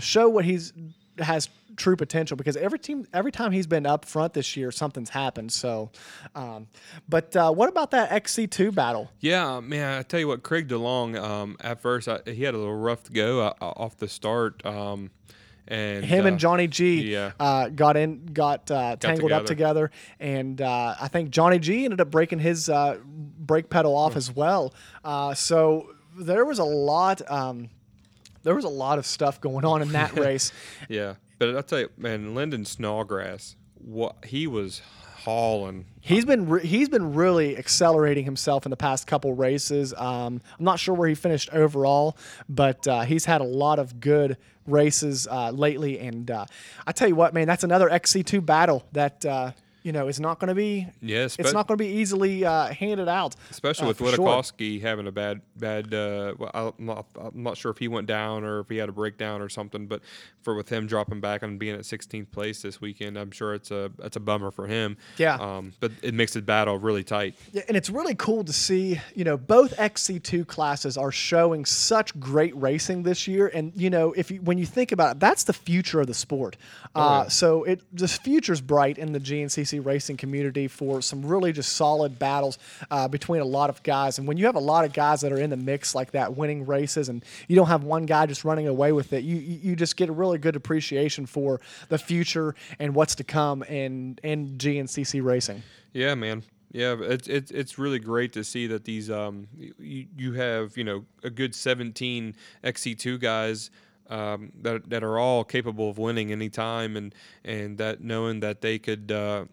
show what he's has true potential because every team every time he's been up front this year something's happened. So, um, but uh, what about that XC2 battle? Yeah, man. I tell you what, Craig DeLong. Um, at first, I, he had a little rough to go uh, off the start. Um, and him uh, and Johnny G yeah. uh, got in, got, uh, tangled up together, and uh, I think Johnny G ended up breaking his uh, brake pedal off as well. Uh, so there was a lot, um, there was a lot of stuff going on in that race. Yeah, but I'll tell you, man, Lyndon Snodgrass, what he was hauling. He's been re- he's been really accelerating himself in the past couple races. Um, I'm not sure where he finished overall, but uh, he's had a lot of good races uh, lately. And uh, I tell you what, man, that's another XC2 battle that uh, you know is not going to be. Yes, it's not going to be easily uh, handed out. Especially uh, with for sure. Having a bad, bad. Uh, well, I'm not, I'm not sure if he went down or if he had a breakdown or something. But for with him dropping back and being at 16th place this weekend, I'm sure it's a it's a bummer for him. Yeah. Um, but it makes the battle really tight. Yeah, and it's really cool to see, you know, both XC2 classes are showing such great racing this year. And, you know, if you, when you think about it, that's the future of the sport. Uh, so it the future's bright in the GNCC racing community for some really just solid battles uh, between a lot of guys. And when you have a lot of guys that are in the mix like that, winning races, and you don't have one guy just running away with it, you you just get a really good appreciation for the future and what's to come in in GNCC racing. Yeah, man. Yeah, it's it's it's really great to see that these um you, you have you know a good 17 XC2 guys um, that that are all capable of winning anytime and and that knowing that they could uh,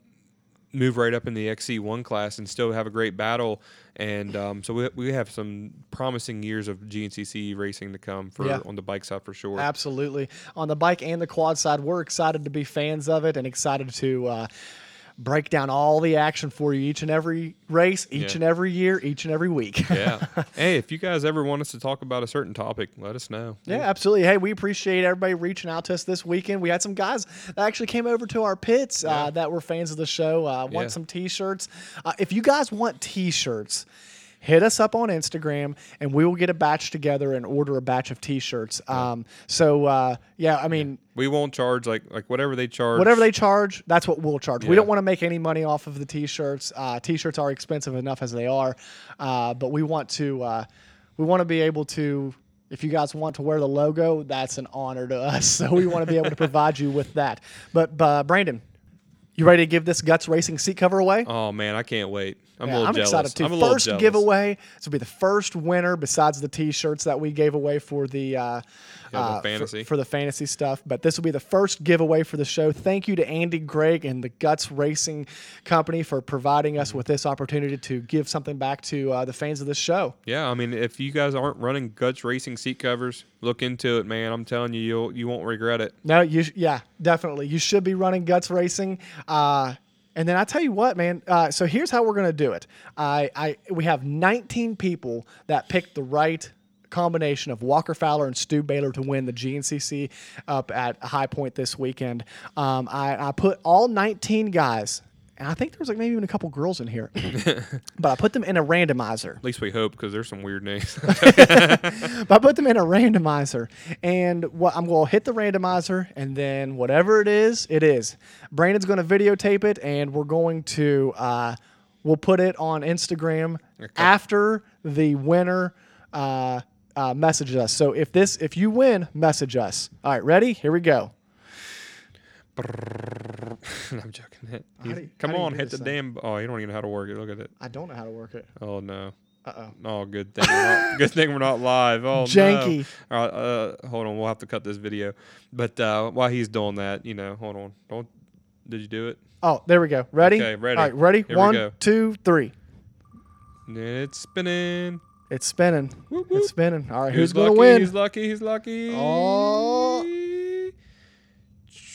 move right up in the XC1 class and still have a great battle and um, so we, we have some promising years of GNCC racing to come for Yeah. on the bike side for sure. Absolutely. On the bike and the quad side, we're excited to be fans of it and excited to uh, break down all the action for you each and every race, each Yeah. and every year, each and every week. yeah. hey, if you guys ever want us to talk about a certain topic, let us know. Yeah, absolutely. Hey, we appreciate everybody reaching out to us this weekend. We had some guys that actually came over to our pits uh, that were fans of the show, uh, want Yeah. some t shirts. Uh, if you guys want t shirts, hit us up on Instagram and we will get a batch together and order a batch of t shirts. Um, so, uh, yeah, I mean, We won't charge like like whatever they charge. Whatever they charge, that's what we'll charge. We don't want to make any money off of the t-shirts. Uh, t-shirts are expensive enough as they are, uh, but we want to uh, we want to be able to. If you guys want to wear the logo, that's an honor to us. So we want to be able to provide you with that. But uh, Brandon, you ready to give this Guts Racing seat cover away? Oh man, I can't wait. I'm Yeah, a little I'm jealous. excited too. I'm a first jealous. giveaway. This will be the first winner besides the T-shirts that we gave away for the. Uh, Yeah, the uh, for- fantasy. for, the fantasy stuff, but this will be the first giveaway for the show. Thank you to Andy Gregg and the Guts Racing Company for providing us with this opportunity to give something back to uh, the fans of this show. Yeah, I mean, if you guys aren't running Guts Racing seat covers, look into it, man. I'm telling you, you'll you won't regret it. No, you yeah, definitely. You should be running Guts Racing. Uh, and then I tell you what, man. Uh, so here's how we're gonna do it. I, I we have 19 people that picked the right combination of Walker Fowler and Stu Baylor to win the GNCC up at High Point this weekend. Um, I, I put all 19 guys. And I think there was like maybe even a couple girls in here, but I put them in a randomizer. At least we hope, because there's some weird names. But I put them in a randomizer, and what I'm going to hit the randomizer, and then whatever it is, it is. Brandon's going to videotape it, and we're going to uh, we'll put it on Instagram after the winner uh, uh, messages us. So if this if you win, message us. All right, ready? Here we go. I'm joking. He's- you- come how do you on, hit the thing? damn. Oh, you don't even know how to work it. Look at it. I don't know how to work it. Oh no. Uh oh. Oh, good thing. We're not, good thing we're not live. Oh Janky. no. All right, uh, hold on. We'll have to cut this video. But uh, while he's doing that, you know, hold on. Don't. Did you do it? Oh, there we go. Ready? Okay, ready. All right, ready? Here One, two, three. It's spinning. It's spinning. Whoop, whoop. It's spinning. All right, Who's who's lucky? to win? He's lucky. He's lucky. Oh.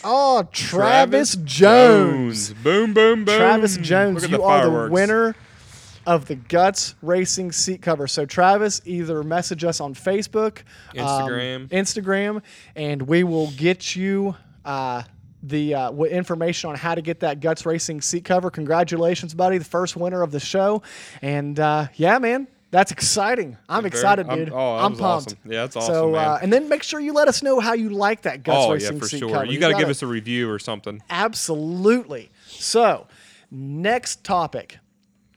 Oh, Travis, Jones. Boom, boom, boom. Travis Jones, you the are the winner of the Guts Racing seat cover. So, Travis, either message us on Facebook, um, Instagram. Instagram, and we will get you uh, the uh, w- information on how to get that Guts Racing seat cover. Congratulations, buddy, the first winner of the show. And uh, yeah, man, that's exciting. I'm excited, I'm- dude. oh, I'm was pumped. awesome. Yeah, that's So, awesome, uh, and then make sure you let us know how you like that Guts Oh yeah, for seat sure. cover. You got to give us a review or something. Absolutely. So, next topic.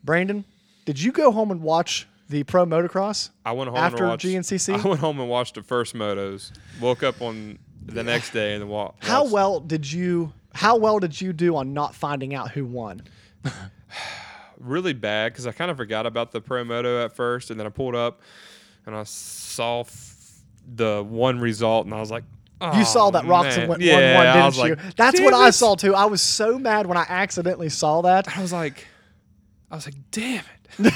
Brandon, did you go home and watch the pro motocross? I went home After and watched GNCC? I went home and watched the first motos. Woke up on the next day and then wa- watched. How well did you how well did you do on not finding out who won? really bad because I kind of forgot about the pro moto at first, and then I pulled up and I saw f- the one result, and I was like, You saw "Oh, that Roczen man." went yeah, 1 1, didn't you? like, That's "Damn what I saw too. I was so mad when I accidentally saw that. I was like, I was like, damn it.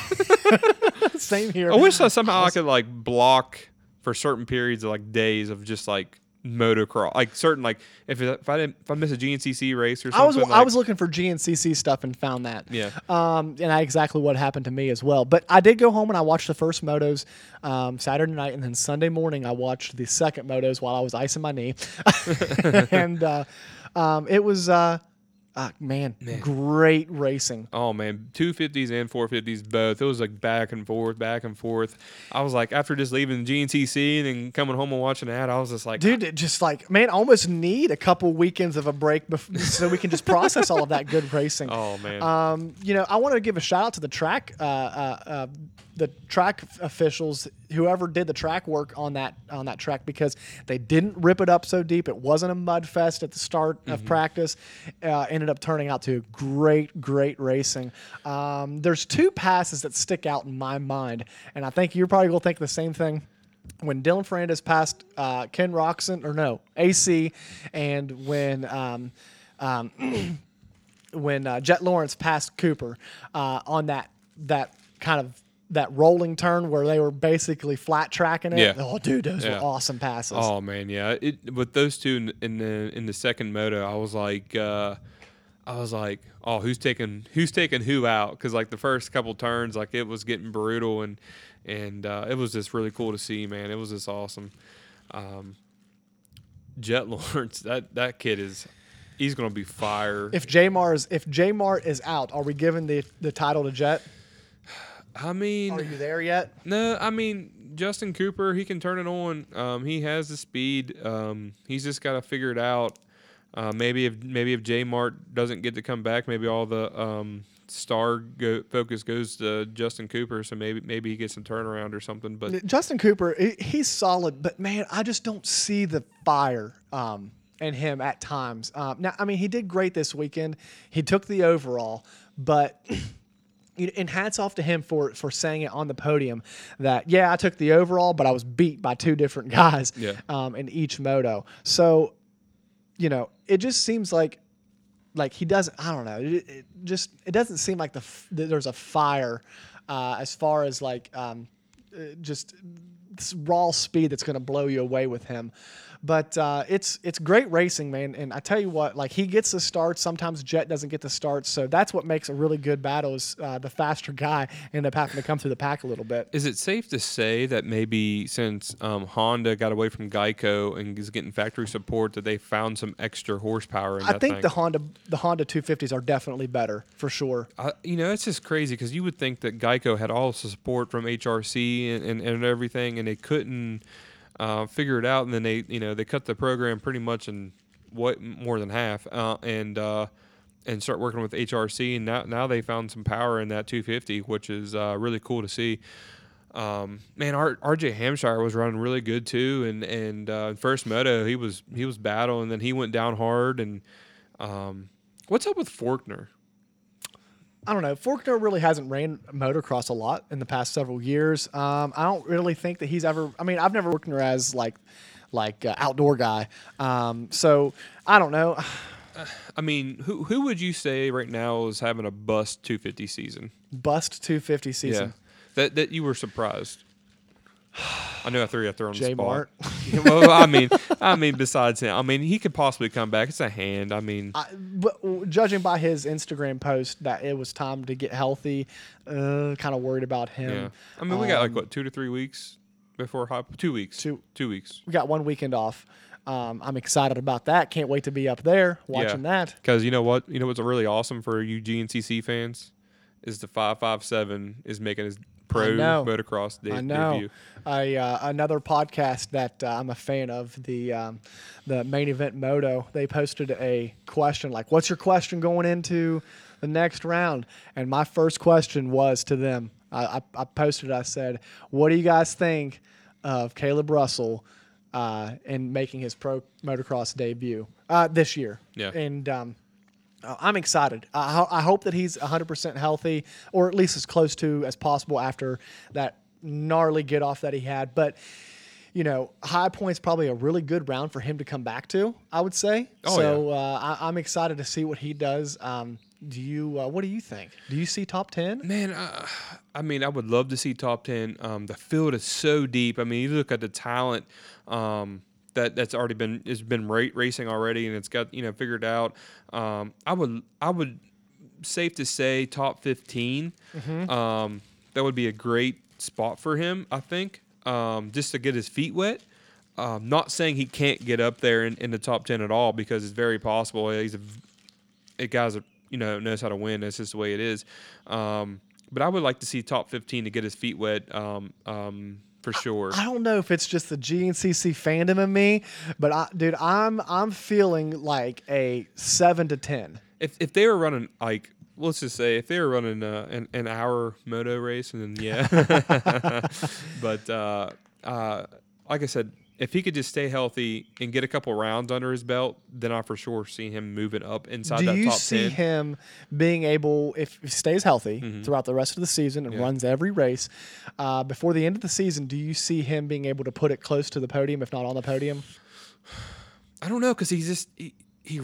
Same here. I wish that somehow I could like block for certain periods of like days of just like motocross, like certain like if if I didn't if I miss a GNCC race or I was something. I was looking for GNCC stuff and found that. Yeah. Um, and I, exactly what happened to me as well. But I did go home and I watched the first motos um, Saturday night, and then Sunday morning I watched the second motos while I was icing my knee, and uh, um, it was uh, uh, man, great racing. Oh man, two fifties and four fifties both. It was like back and forth, back and forth. I was like, after just leaving GNCC and then coming home and watching that, I was just like, Dude, it just like man, I almost need a couple weekends of a break bef- so we can just process all of that good racing. oh man, Um, you know, I want to give a shout out to the track, uh, uh, uh, the track officials, whoever did the track work on that on that track, because they didn't rip it up so deep. It wasn't a mud fest at the start of practice. Uh, ended up turning out to great, great racing. Um, there's two passes that stick out in my mind, and I think you're probably gonna think the same thing when Dylan Ferrandis passed uh, Ken Roczen, or no, AC, and when um, um, when uh, Jett Lawrence passed Cooper uh, on that that kind of that rolling turn where they were basically flat tracking it. Yeah. Oh, dude, those Yeah. were awesome passes. oh man, yeah. It with those two in, in the in the second moto, I was like, uh, I was like, oh, who's taking who's taking who out? Because like the first couple turns, like it was getting brutal and and uh, it was just really cool to see, man. It was just awesome. Um, Jett Lawrence, that that kid is. He's gonna be fire. If J Mars if J Mart is out, are we giving the the title to Jett? I mean, Are you there yet? No, I mean Justin Cooper, he can turn it on. Um, he has the speed. Um, he's just got to figure it out. Uh, maybe if maybe if J Mart doesn't get to come back, maybe all the um, star go- focus goes to Justin Cooper. So maybe maybe he gets some turnaround or something. But Justin Cooper, he's solid, but man, I just don't see the fire um, in him at times. Um, now, I mean, he did great this weekend. He took the overall, but. And hats off to him for for saying it on the podium that yeah I took the overall but I was beat by two different guys Yeah. um, in each moto so you know it just seems like like he doesn't i don't know it, it just it doesn't seem like the f- there's a fire uh, as far as like um, uh, just raw speed that's going to blow you away with him. But uh, it's it's great racing man and i tell you what like he gets the starts. Sometimes Jett doesn't get the starts so that's what makes a really good battle is uh, the faster guy end up having to come through the pack a little bit. Is it safe to say that maybe since um, Honda got away from Geico and is getting factory support, that they found some extra horsepower in i think thing? the honda the honda 250s are definitely better for sure. I, you know, it's just crazy because you would think that Geico had all the support from HRC and, and, and everything, and they couldn't uh, figure it out. And then they, you know, they cut the program pretty much in what more than half, uh, and uh, and start working with HRC. And now now they found some power in that 250, which is uh, really cool to see. Um, man, RJ Hampshire was running really good too, and and uh, first moto he was he was battling, and then he went down hard. And um, what's up with Forkner? I don't know. Forkner really hasn't ran motocross a lot in the past several years. Um, I don't really think that he's ever. I mean, I've never Forkner as like like uh, outdoor guy. Um, so I don't know. I mean, who who would you say right now is having a bust 250 season? Bust 250 season. Yeah, that that you were surprised. I know I threw you there on J the spot. Mart. well, I mean, I mean, besides him, I mean, he could possibly come back. It's a hand. I mean, I, but judging by his Instagram post that it was time to get healthy, uh, kind of worried about him. yeah. I mean, we got like Um, what two to three weeks before hop? Two weeks. Two- two weeks. We got one weekend off. Um, I'm excited about that. Can't wait to be up there watching that. Because you know what? You know what's really awesome for you GNCC fans is the five five seven is making his pro motocross de- I know. debut. I, uh, another podcast that uh, I'm a fan of, the um, the main event moto. They posted a question like, "What's your question going into the next round?" And my first question was to them. I, I, I posted. I said, "What do you guys think of Kailub Russell uh, in making his pro motocross debut uh, this year?" Yeah. And um, I'm excited. I, ho- I hope that he's 100% healthy, or at least as close to as possible after that gnarly get off that he had. But, you know, High Point's probably a really good round for him to come back to, I would say. Oh, so uh, I, I'm excited to see what he does. Um, do you, uh, what do you think? Do you see top 10? Man, uh, I mean, I would love to see top ten. Um, the field is so deep. I mean, you look at the talent um, that that's already been has been ra- racing already, and it's got you know figured out. Um, I would I would safe to say top 15 Um, that would be a great spot for him. I think um, just to get his feet wet. Um, not saying he can't get up there in, in the top ten at all because it's very possible. He's a a guy's a, you know knows how to win. That's just the way it is. Um, but I would like to see top fifteen to get his feet wet um, um, for sure. I don't know if it's just the GNCC fandom in me, but I, dude, I'm I'm feeling like a seven to ten. If if they were running like let's just say if they were running uh, an an hour moto race, and then yeah. but uh, uh, like I said, if he could just stay healthy and get a couple rounds under his belt, then I for sure see him moving up inside that top. Do that you top see 10. him being able, if he stays healthy Mm-hmm. throughout the rest of the season and runs every race, uh, before the end of the season, do you see him being able to put it close to the podium, if not on the podium? I don't know because he's just he. he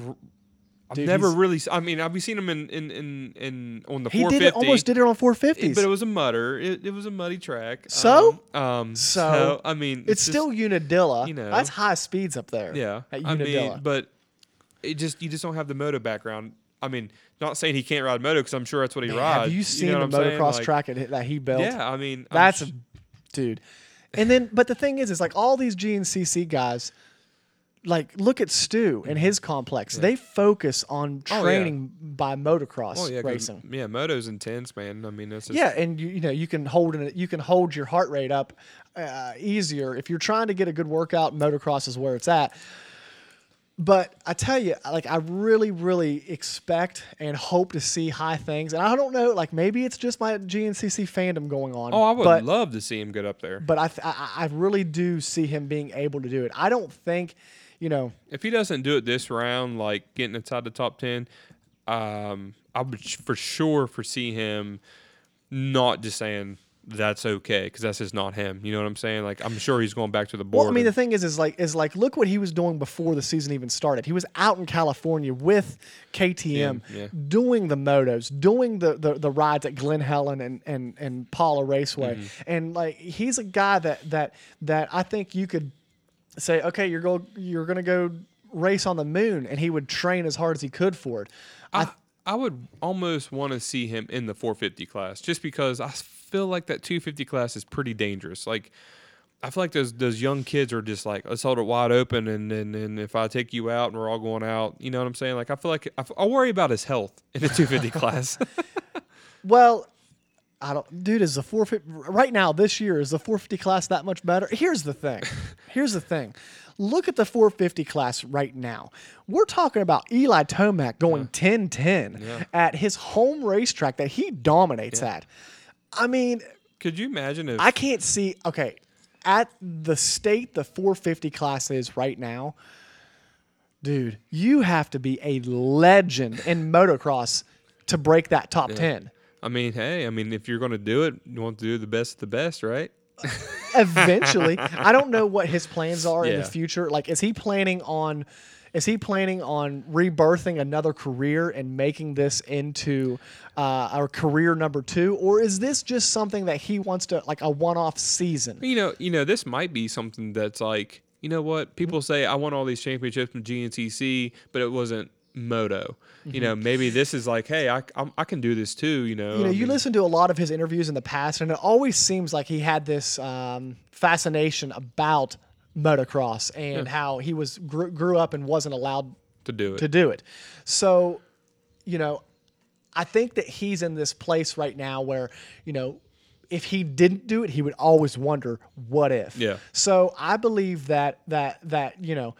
I've Dude, never really. I mean, I've seen him in in in, in on the He 450. did it, almost did it on 450s. but it was a mutter. It, it was a muddy track. So? um, um, So, I mean, it's just- still Unadilla. you know. That's high speeds up there. yeah. At I mean, but it just you just don't have the moto background. I mean, not saying he can't ride moto because I'm sure that's what he Man, rides. have you seen know the what I'm saying? motocross Like, track that he built? Yeah, I mean, That's sh- a dude. And then, but the thing is, is like all these GNCC guys, like look at Stu and his complex. They focus on Oh, yeah. training by motocross oh yeah, racing. yeah, moto's intense, man. I mean, that's Yeah, and you, you know you can hold it. You can hold your heart rate up uh, easier if you're trying to get a good workout. Motocross is where it's at. But I tell you, like I really, really expect and hope to see high things. And I don't know, like maybe it's just my GNCC fandom going on. Oh, I would but, love to see him get up there. But I, th- I, I really do see him being able to do it. I don't think, you know, if he doesn't do it this round, like getting inside the top ten, um, I would for sure foresee him not just saying that's okay because that's just not him. You know what I'm saying? Like I'm sure he's going back to the board. Well, I mean, the thing is, is like, is like, look what he was doing before the season even started. He was out in California with KTM, Yeah, yeah. doing the motos, doing the, the the rides at Glen Helen and and and Pala Raceway, Mm-hmm. and like, he's a guy that that that I think you could say, okay, you're go you're gonna go race on the moon, and he would train as hard as he could for it. I, I would almost want to see him in the 450 class just because I feel like that 250 class is pretty dangerous. Like, I feel like those those young kids are just like, let's hold it wide open, and and, and if I take you out and we're all going out, you know what I'm saying? Like, I feel like I worry about his health in the 250 class. Well, I don't, dude. Is the 450 right now this year? Is the 450 class that much better? Here's the thing. Here's the thing. Look at the 450 class right now. We're talking about Eli Tomac going 10 10 at his home racetrack that he dominates at. I mean, Could you imagine if I can't see. Okay, at the state the 450 class is right now, dude, you have to be a legend in motocross to break that top 10. I mean, hey, I mean, if you're going to do it, you want to do the best of the best, right? eventually. I don't know what his plans are in the future. Like, is he planning on? Is he planning on rebirthing another career and making this into uh, our career number two, or is this just something that he wants to like a one-off season? You know, you know, this might be something that's like, you know what? People say I won all these championships from GNCC, but it wasn't moto. You know, maybe this is like, hey, I I'm, I can do this too. You know, you know, I you mean, listen to a lot of his interviews in the past, and it always seems like he had this um, fascination about motocross and how he was grew, grew up and wasn't allowed to do it. to do it. So, you know, I think that he's in this place right now where, you know, if he didn't do it, he would always wonder, what if? Yeah. So I believe that that that you know,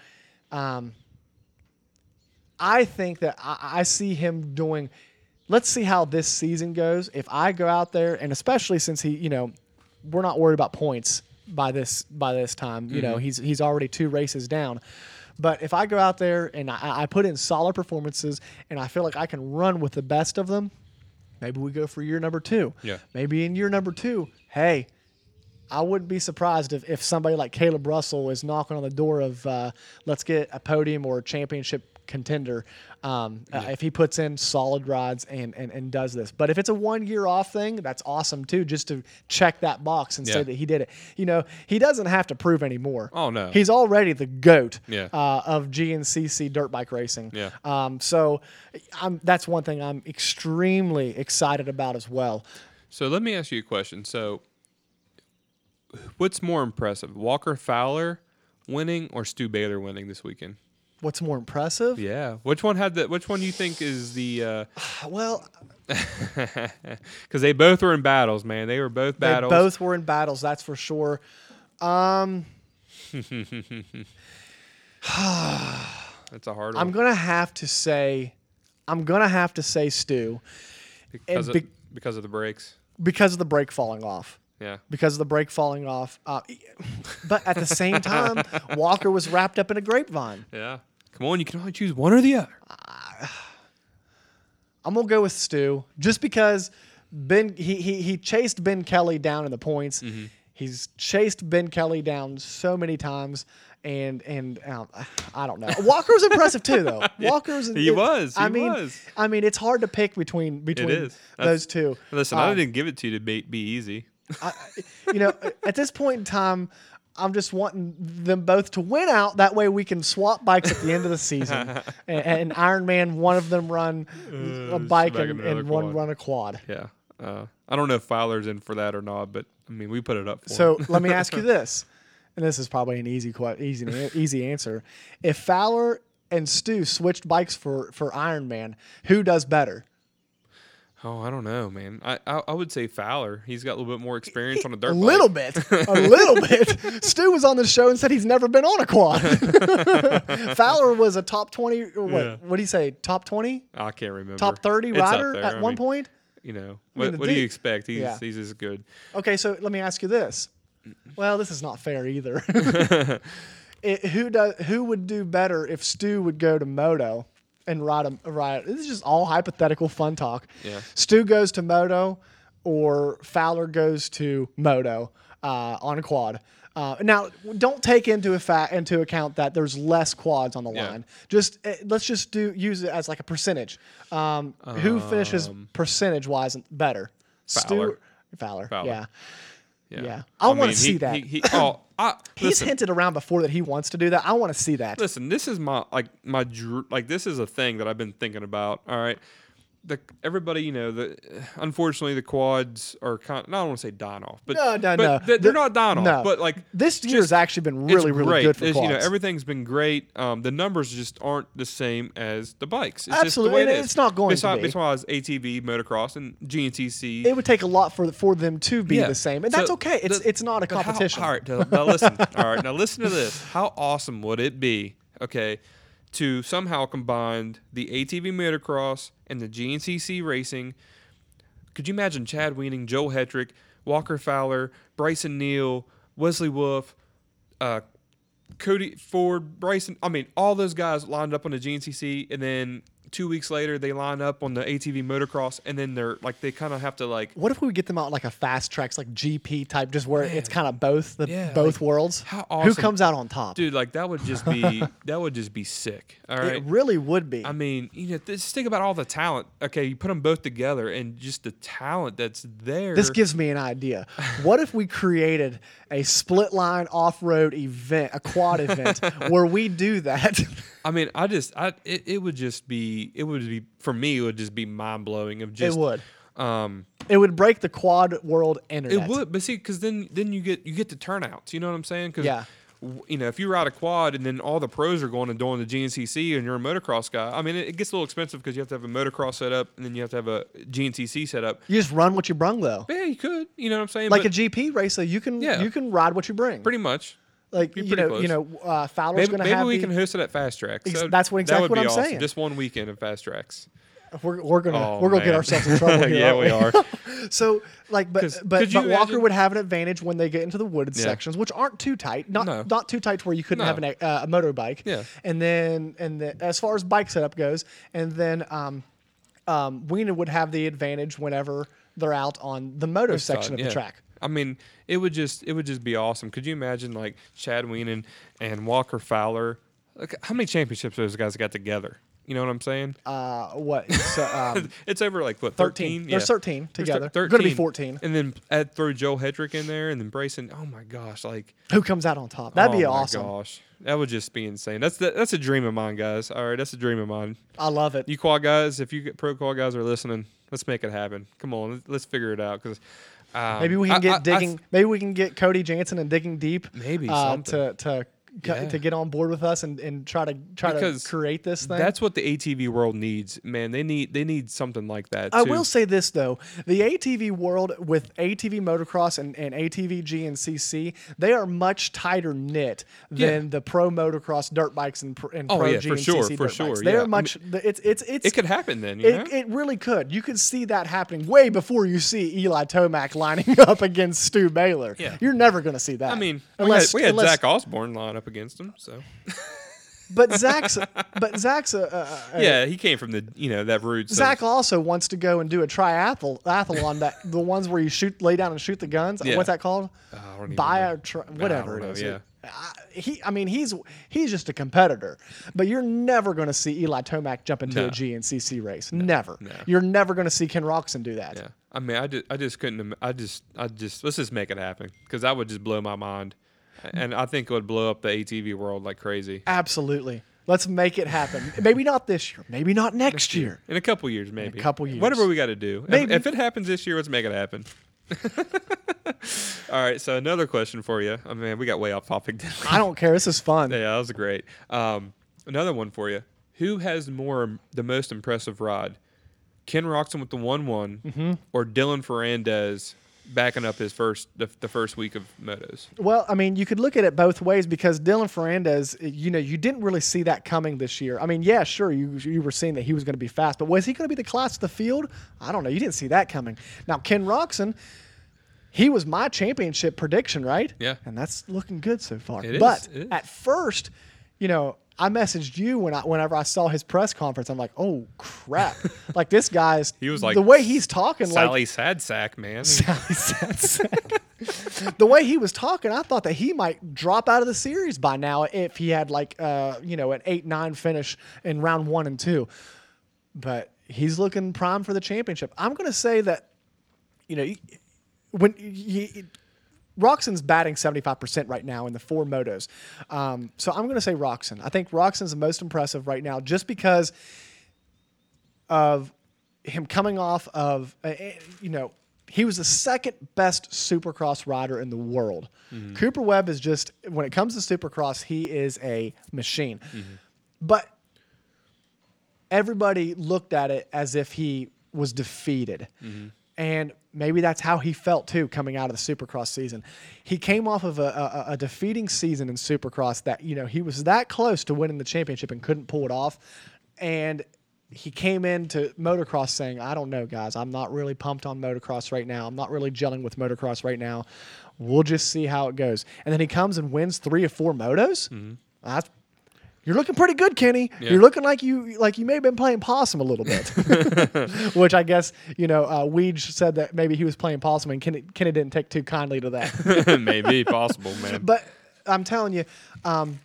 um, I think that I, I see him doing. Let's see how this season goes. If I go out there, and especially since he, you know, we're not worried about points by this by this time. You know, he's he's already two races down. But if I go out there and I, I put in solid performances, and I feel like I can run with the best of them, maybe we go for year number two. Yeah. Maybe in year number two, hey, I wouldn't be surprised if, if somebody like Kailub Russell is knocking on the door of uh, let's get a podium or a championship contender um, uh, if he puts in solid rides and, and, and does this. But if it's a one year off thing, that's awesome too, just to check that box and say that he did it. You know, he doesn't have to prove anymore. Oh, no. He's already the GOAT Yeah. uh, of GNCC dirt bike racing. Yeah. Um, so I'm, that's one thing I'm extremely excited about as well. So let me ask you a question. So, what's more impressive, Walker Fowler winning or Stu Baylor winning this weekend? What's more impressive? Yeah. Which one had the? Which one do you think is the? uh Well, Because they both were in battles, man. They were both battles. They both were in battles, that's for sure. Um, That's a hard one. I'm gonna have to say, I'm gonna have to say Stu because, and of, because of the breaks. because of the brake falling off. Yeah. Because of the brake falling off. Uh, but at the same time, Walker was wrapped up in a grapevine. Yeah. Come on, you can only choose one or the other. I'm gonna go with Stu just because Ben he he, he chased Ben Kelly down in the points. Mm-hmm. He's chased Ben Kelly down so many times. And and um, I don't know. Walker was impressive too, though. Walker was. He was, I he mean, was. I mean, it's hard to pick between between those two. Listen, I Um, didn't give it to you to be, be easy. You know, at this point in time, I'm just wanting them both to win out. That way, we can swap bikes at the end of the season. and, and Iron Man, one of them run a bike and, and one run a quad. Yeah. Uh, I don't know if Fowler's in for that or not, but I mean, we put it up for So let me ask you this, and this is probably an easy, easy, easy answer. If Fowler and Stu switched bikes for for Iron Man, who does better? Oh, I don't know, man. I, I I would say Fowler. He's got a little bit more experience on a dirt A bike. little bit, a little bit. Stu was on the show and said he's never been on a quad. Fowler was a top twenty. What? Yeah. What do you say? Top twenty? I can't remember. Top thirty It's rider at I one mean, point? You know, mean, what, the what do you expect? He's Yeah. he's as good. Okay, so let me ask you this. Well, this is not fair either. it, who does? Who would do better if Stu would go to Moto and ride a ride? This is just all hypothetical fun talk. Yeah. Stu goes to Moto, or Fowler goes to Moto uh, on a quad. Uh, now, don't take into a fa- into account that there's less quads on the Yeah. line. Just uh, let's just do use it as like a percentage. Um, who finishes percentage wise better? Fowler. Stu, Fowler. Fowler. Yeah. Yeah, Yeah. I wanna see he- that. He, he, oh, I, He's listen, hinted around before that he wants to do that. I want to see that. listen. This is my like my dr- like this is a thing that I've been thinking about. All right, the everybody you know the unfortunately the quads are kind. Of, I don't want to say dying off, but No, no, but no. They're, The- not dying no. off, but like This year has actually been really, really great. good for It's, quads. You know, everything's been great. Um, the numbers just aren't the same as the bikes. It's Absolutely, just the it is. not going to besides, be. Besides ATV, motocross, and GNCC. it would take a lot for for them to be Yeah. the same, and So that's okay. It's the- it's not a but how- competition. all right, now listen. all right, now listen to this. How awesome would it be? Okay, to somehow combine the ATV motocross and the GNCC racing. Could you imagine Chad Wienen, Joel Hetrick, Walker Fowler, Brycen Neal, Wesley Wolf, uh, Cody Ford, Brycen? I mean, all those guys lined up on the GNCC, and then two weeks later they line up on the ATV motocross, and then they're like they kind of have to like What if we get them out like a fast tracks, like GP type, just where it's kind of both the Yeah, both like, worlds? how Who awesome- comes out on top? dude like that would just be that would just be sick all right it really would be. i mean you know just think about all the talent okay you put them both together and just the talent that's there This gives me an idea. What if we created a split line off road event, a quad event, where we do that? I mean, I just, I it, it would just be, it would be for me, it would just be mind blowing. Of just it would. Um, It would break the quad world internet. it would, but see, because then then you get you get the turnouts. You know what I'm saying? Cause, Yeah. w- You know, if you ride a quad and then all the pros are going and doing the GNCC and you're a motocross guy, I mean, it, it gets a little expensive because you have to have a motocross setup and then you have to have a GNCC setup. You just run what you brung though. Yeah, you could. You know what I'm saying? Like But a GP racer, you can Yeah. you can ride what you bring. pretty much. Like you know you know uh, Fowler's Maybe, going to maybe have we the, can host it at Fast Tracks. Ex- So that's what- that exactly would what I'm awesome. saying. Just one weekend at Fast Tracks. we're, we're gonna Oh, we're gonna get ourselves in trouble here. yeah, we are. So like, but but, but Walker imagine- would have an advantage when they get into the wooded Yeah. sections, which aren't too tight, not No. not too tight to where you couldn't No. have an, uh, a motorbike. Yeah. And then and then as far as bike setup goes, and then um, um, Wienen would have the advantage whenever they're out on the moto section of Yeah. the track. I mean, it would just it would just be awesome. Could you imagine like Chad Wienen and Walker Fowler? Like, how many championships those guys got together? You know what I'm saying? Uh, what? So, um, it's over like what 13. 13? There's Yeah. 13 There's together. thir- Gonna be 14. And then add throw Joe Hetrick in there, and then Brycen. Oh my gosh, like who comes out on top? That'd oh be my awesome. Gosh, that would just be insane. That's the, that's a dream of mine, guys. All right, that's a dream of mine. I love it. You quad guys, if you pro quad guys are listening, let's make it happen. Come on, let's, let's figure it out because um, Maybe we can I- get I- I digging. maybe we can get Cody Jansen and digging deep. Maybe uh, to to Yeah. to get on board with us and, and try to try Because to create this thing. That's what the ATV world needs, man. They need they need something like that. I too. will say this though: the ATV world with ATV motocross and, and ATV GNCC, they are much tighter knit than Yeah. the pro motocross dirt bikes and, and Oh, pro yeah, GNCC for sure, for dirt bikes. sure, They yeah. I are mean, much. it's it's it's. it could happen then. You know? It, it really could. You could see that happening way before you see Eli Tomac lining up against Stu Baylor. Yeah. You're never going to see that. I mean, unless we had, we had unless- Zach Osborne line up against him, so But Zach's, but Zach's yeah, he came from the you know that. So Zach also wants to go and do a triathlon, athlon that the ones where you shoot, lay down and shoot the guns. Yeah. What's that called? Uh, I don't even Bio, know. tri- whatever don't it is. know, I, he, I mean, he's he's just a competitor, but you're never going to see Eli Tomac jump into No. a GNCC race. never. no. You're never going to see Ken Roczen do that. Yeah, I mean, I just, I just couldn't. I just, I just let's just make it happen because that would just blow my mind, and I think it would blow up the ATV world like crazy. Absolutely. Let's make it happen. maybe not this year. Maybe not next year. In a couple years, maybe. a couple years. Whatever we got to do. If- Maybe. If, it happens this year, let's make it happen. All right. So another question for you. I mean, we got way off topic. I don't care. This is fun. Yeah, that was great. Um, another one for you. Who has more the most impressive ride? Ken Roczen with the one one, Mm-hmm. or Dylan Ferrandis backing up his first the, the first week of motos? Well, I mean, you could look at it both ways because Dylan Ferrandis, eh, you know, you didn't really see that coming this year. I mean, yeah, sure, you you were seeing that he was going to be fast, but was he going to be the class of the field? I don't know. You didn't see that coming. Now, Ken Roczen, he was my championship prediction, right? Yeah. and that's looking good so far. It is, But is. at first, you know. I messaged you when I whenever I saw his press conference. I'm like, oh crap! like this guy's He was like the way he's talking, like Sally Sadsack, man. Sally sadsack. The way he was talking, I thought that he might drop out of the series by now if he had like uh, you know an eight nine finish in round one and two. But he's looking prime for the championship. I'm gonna say that you know when he, Roczen's batting 75% right now in the four motos. Um, so I'm going to say Roczen. I think Roczen's the most impressive right now just because of him coming off of, uh, uh, you know, he was the second best supercross rider in the world. Cooper Webb is just, when it comes to supercross, he is a machine. But everybody looked at it as if he was defeated. And maybe that's how he felt too coming out of the Supercross season. He came off of a, a, a defeating season in Supercross that, you know, he was that close to winning the championship and couldn't pull it off. And he came into motocross saying, I don't know, guys, I'm not really pumped on motocross right now. I'm not really gelling with motocross right now. We'll just see how it goes. And then he comes and wins three or four motos. Mm-hmm. That's you're looking pretty good, Kenny. Yeah. You're looking like you like you may have been playing possum a little bit, which I guess you know. Uh, Weege said that maybe he was playing possum, and Kenny, Kenny didn't take too kindly to that. Maybe possible, man. but I'm telling you, um,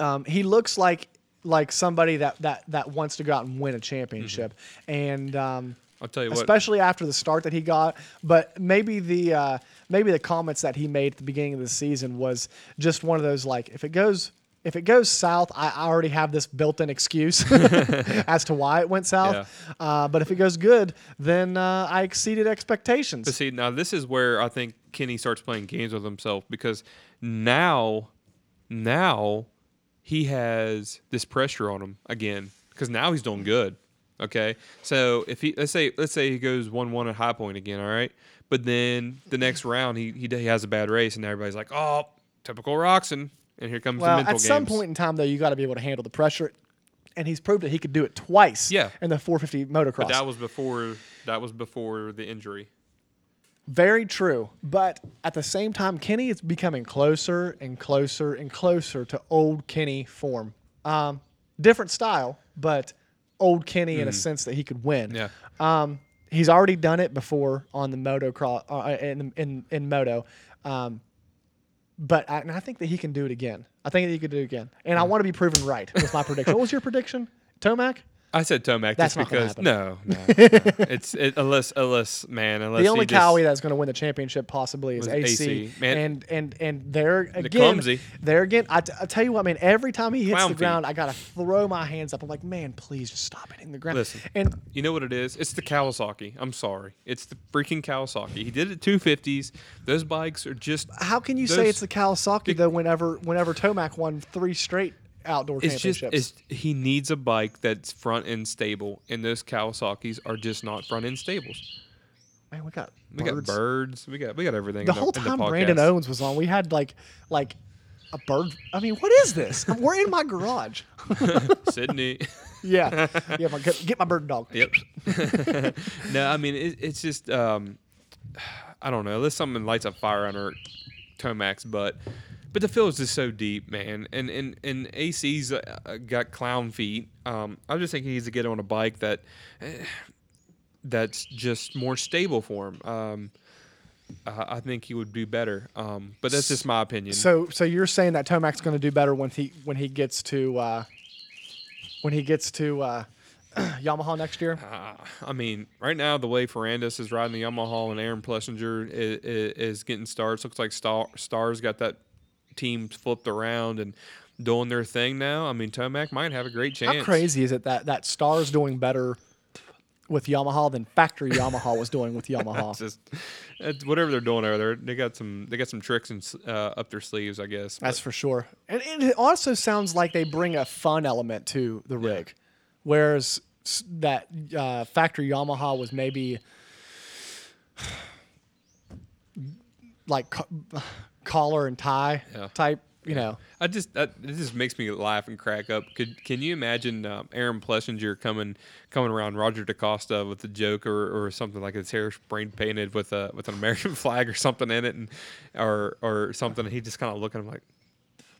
um, he looks like like somebody that that that wants to go out and win a championship, and um, I'll tell you what. especially after the start that he got. But maybe the uh, maybe the comments that he made at the beginning of the season was just one of those like, if it goes if it goes south, I, I already have this built-in excuse as to why it went south. Uh, but if it goes good, then uh, I exceeded expectations. But see, now this is where I think Kenny starts playing games with himself because now, now he has this pressure on him again because now he's doing good. Okay, so if he let's say let's say he goes one one at High Point again, all right, but then the next round he he, he has a bad race and everybody's like, oh, typical Roczen, and here comes well, the mental at some point in time, though, you got to be able to handle the pressure. And he's proved that he could do it twice Yeah. in the 450 motocross. but that was before that was before the injury. Very true. But at the same time, Kenny is becoming closer and closer and closer to old Kenny form. Um, different style, but old Kenny in a sense that he could win. Mm. Yeah. Um, he's already done it before on the motocross uh, in, in in moto. Um, but I, and I think that he can do it again. I think that he could do it again. And I want to be proven right with my prediction. What was your prediction? Tomac? I said Tomac That's just because no, no, no. it's it, unless unless man unless the only just, Cowie that's going to win the championship possibly is AC. AC. Man. and and and there again, clumsy. there again. I, t- I tell you what, man. Every time he hits Clown the feet. ground, I gotta throw my hands up. I'm like, man, please just stop hitting the ground. Listen. and You know what it is? It's the Kawasaki. I'm sorry. It's the freaking Kawasaki. He did it 250s. Those bikes are just. how can you say it's the Kawasaki though? Whenever whenever Tomac won three straight outdoor It's just. It's, he needs a bike that's front end stable, and those Kawasaki's are just not front end stables. man, we got We birds. got birds. We got we got everything. The in whole time podcast. Branden Owens was on, we had like like a bird. I mean, what is this? We're in my garage. Sydney. yeah, yeah. My, get my bird dog. Yep. no, I mean it, it's just um, I don't know. Unless something lights a fire under Tomac's butt, but the field is just so deep, man. And and and AC's uh, got clown feet. Um, I just thinking he needs to get on a bike that eh, that's just more stable for him. Um, I I think he would do better. Um, but that's just my opinion. So, so you're saying that Tomac's going to do better when he when he gets to uh, when he gets to uh, Yamaha next year? Uh, I mean, right now the way Ferrandis is riding the Yamaha and Aaron Plessinger is, is, is getting starts. Looks like Star, Stars got that team flipped around and doing their thing now. I mean, Tomac might have a great chance. How crazy is it that that Star's doing better with Yamaha than factory Yamaha was doing with Yamaha? It's just whatever they're doing over there. They got some they got some tricks and uh, up their sleeves, I guess. That's But for sure. And it also sounds like they bring a fun element to the rig, whereas that uh, factory Yamaha was maybe like collar and tie Yeah. type. You know, I just that, it just makes me laugh and crack up. Could can you imagine um, Aaron Plessinger coming coming around Roger De Coster with a joke or, or something like his hair spray painted with a with an American flag or something in it, and or or something. He just kind of looking at him like,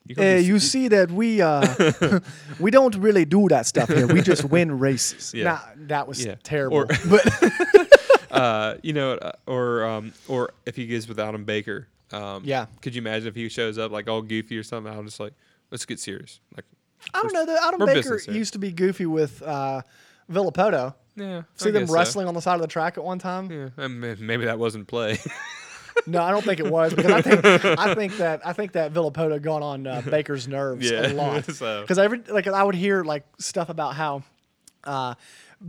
you Uh, you see that we uh, we don't really do that stuff here. We just win races. Yeah. Nah, that was Yeah. terrible. Or- but uh, you know, uh, or um, or if he gets with Aldon Baker, um, Yeah. Could you imagine if he shows up like all goofy or something? I'm just like, let's get serious. Like, I don't know. The Aldon Baker used to be goofy with uh, Villopoto. yeah, See I them guess so. wrestling on the side of the track at one time. Yeah, and may- maybe that wasn't play. No, I don't think it was because I think I think that I think that Villopoto got on uh, Baker's nerves Yeah, a lot. so- Because every like I would hear like stuff about how uh,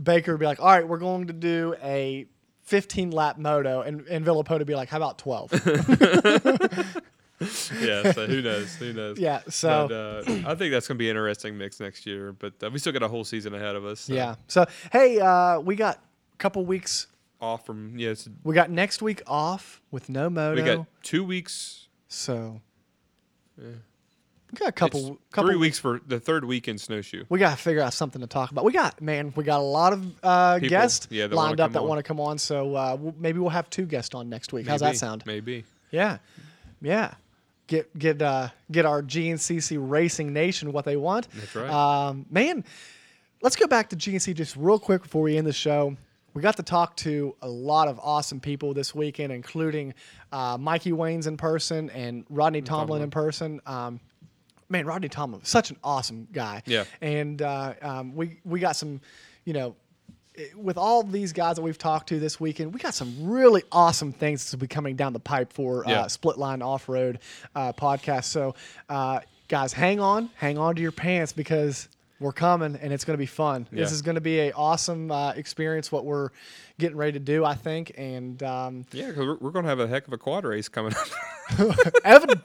Baker would be like, "All right, we're going to do a 15 lap moto," and and Villopoto be like, "How about 12?" yeah, so who knows? Who knows? Yeah, so- but, uh, I think that's going to be an interesting mix next year. But uh, we still got a whole season ahead of us. so yeah. So hey, uh, we got a couple weeks. off from yes, We got next week off with no moto. we got two weeks. so we got a couple it's couple three weeks for the third week in snowshoe. We got to figure out something to talk about. We got man, we got a lot of uh, People, guests yeah, lined up that want to come on. So uh, we'll, maybe we'll have two guests on next week. How's that sound? Maybe. Yeah, yeah. Get get uh, get our GNCC Racing Nation what they want. That's right. Um, man, let's go back to GNC just real quick before we end the show. We got to talk to a lot of awesome people this weekend, including uh, Mikey Waynes in person and Rodney Tomlin in person. Um, man, Rodney Tomlin, such an awesome guy. Yeah. And uh, um, we we got some, you know, with all these guys that we've talked to this weekend, we got some really awesome things to be coming down the pipe for Yeah. uh, Split Line Off Road uh, podcast. So. Uh, guys, hang on, hang on to your pants because we're coming and it's going to be fun. This is going to be a awesome uh, experience. What we're getting ready to do, I think, and um, Yeah, because we're, we're going to have a heck of a quad race coming up. evid-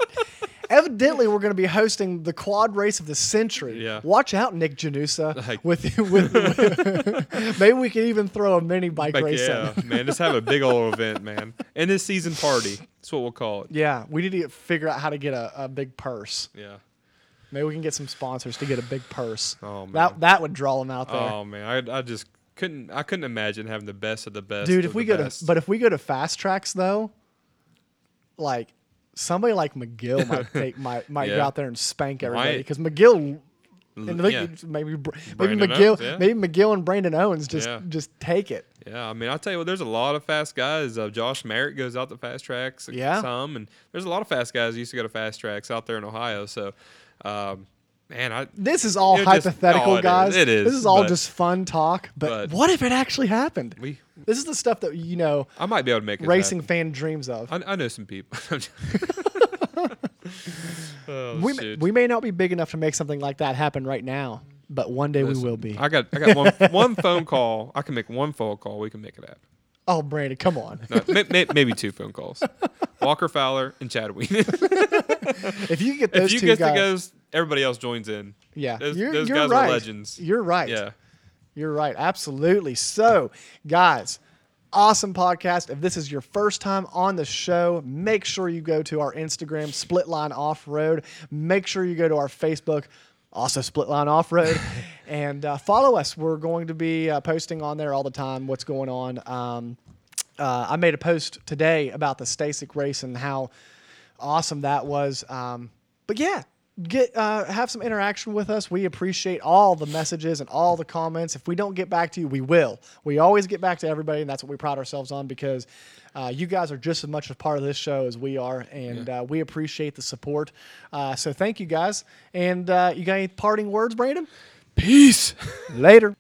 evidently we're going to be hosting the quad race of the century. Yeah. Watch out, Nick Janusa. Like- with, with, with- maybe we could even throw a mini bike Like, race. yeah, man, just have a big old event, man. And this season party. That's what we'll call it. Yeah, we need to get, figure out how to get a, a big purse. Yeah. Maybe we can get some sponsors to get a big purse. Oh, man. That that would draw them out there. Oh man, I, I just couldn't. I couldn't imagine having the best of the best. Dude, if we go best. to but if we go to fast tracks though, like somebody like McGill might take might might go out there and spank everybody because McGill. And look, yeah. maybe maybe Branden McGill Owens, yeah. maybe McGill and Branden Owens just Yeah. just take it. Yeah, I mean, I'll tell you what. There's a lot of fast guys. Uh, Josh Merritt goes out to fast tracks. Yeah. some, and there's a lot of fast guys used to go to fast tracks out there in Ohio. So, um, man, I This is all just- hypothetical, it is. guys. It is, This is all but- just fun talk. But, but- what if it actually happened? we This is the stuff that you know I might be able to make it racing happen. fan dreams of. I, I know some people. oh, we, may, we may not be big enough to make something like that happen right now, but one day Listen, we will be. I got I got one one phone call. I can make one phone call. We can make it happen. oh, Brandon, come on. No, may, may, maybe two phone calls. Walker Fowler and Chad Ween. if you get those if you two get guys, everybody else joins in. yeah, those- you're, those you're guys are legends. You're right. Yeah. You're right. Absolutely. So, guys, awesome podcast. If this is your first time on the show, make sure you go to our Instagram, Split Line Off Road. Make sure you go to our Facebook, also Split Line Off Road, and uh, follow us. We're going to be uh, posting on there all the time what's going on. Um, uh, I made a post today about the Stacyc race and how awesome that was. Um, but yeah, get uh, have some interaction with us. We appreciate all the messages and all the comments. If we don't get back to you, we will. We always get back to everybody, and that's what we pride ourselves on because uh, you guys are just as much a part of this show as we are, and uh, we appreciate the support. Uh, so thank you guys. And uh, you got any parting words, Brandon? Peace. Later.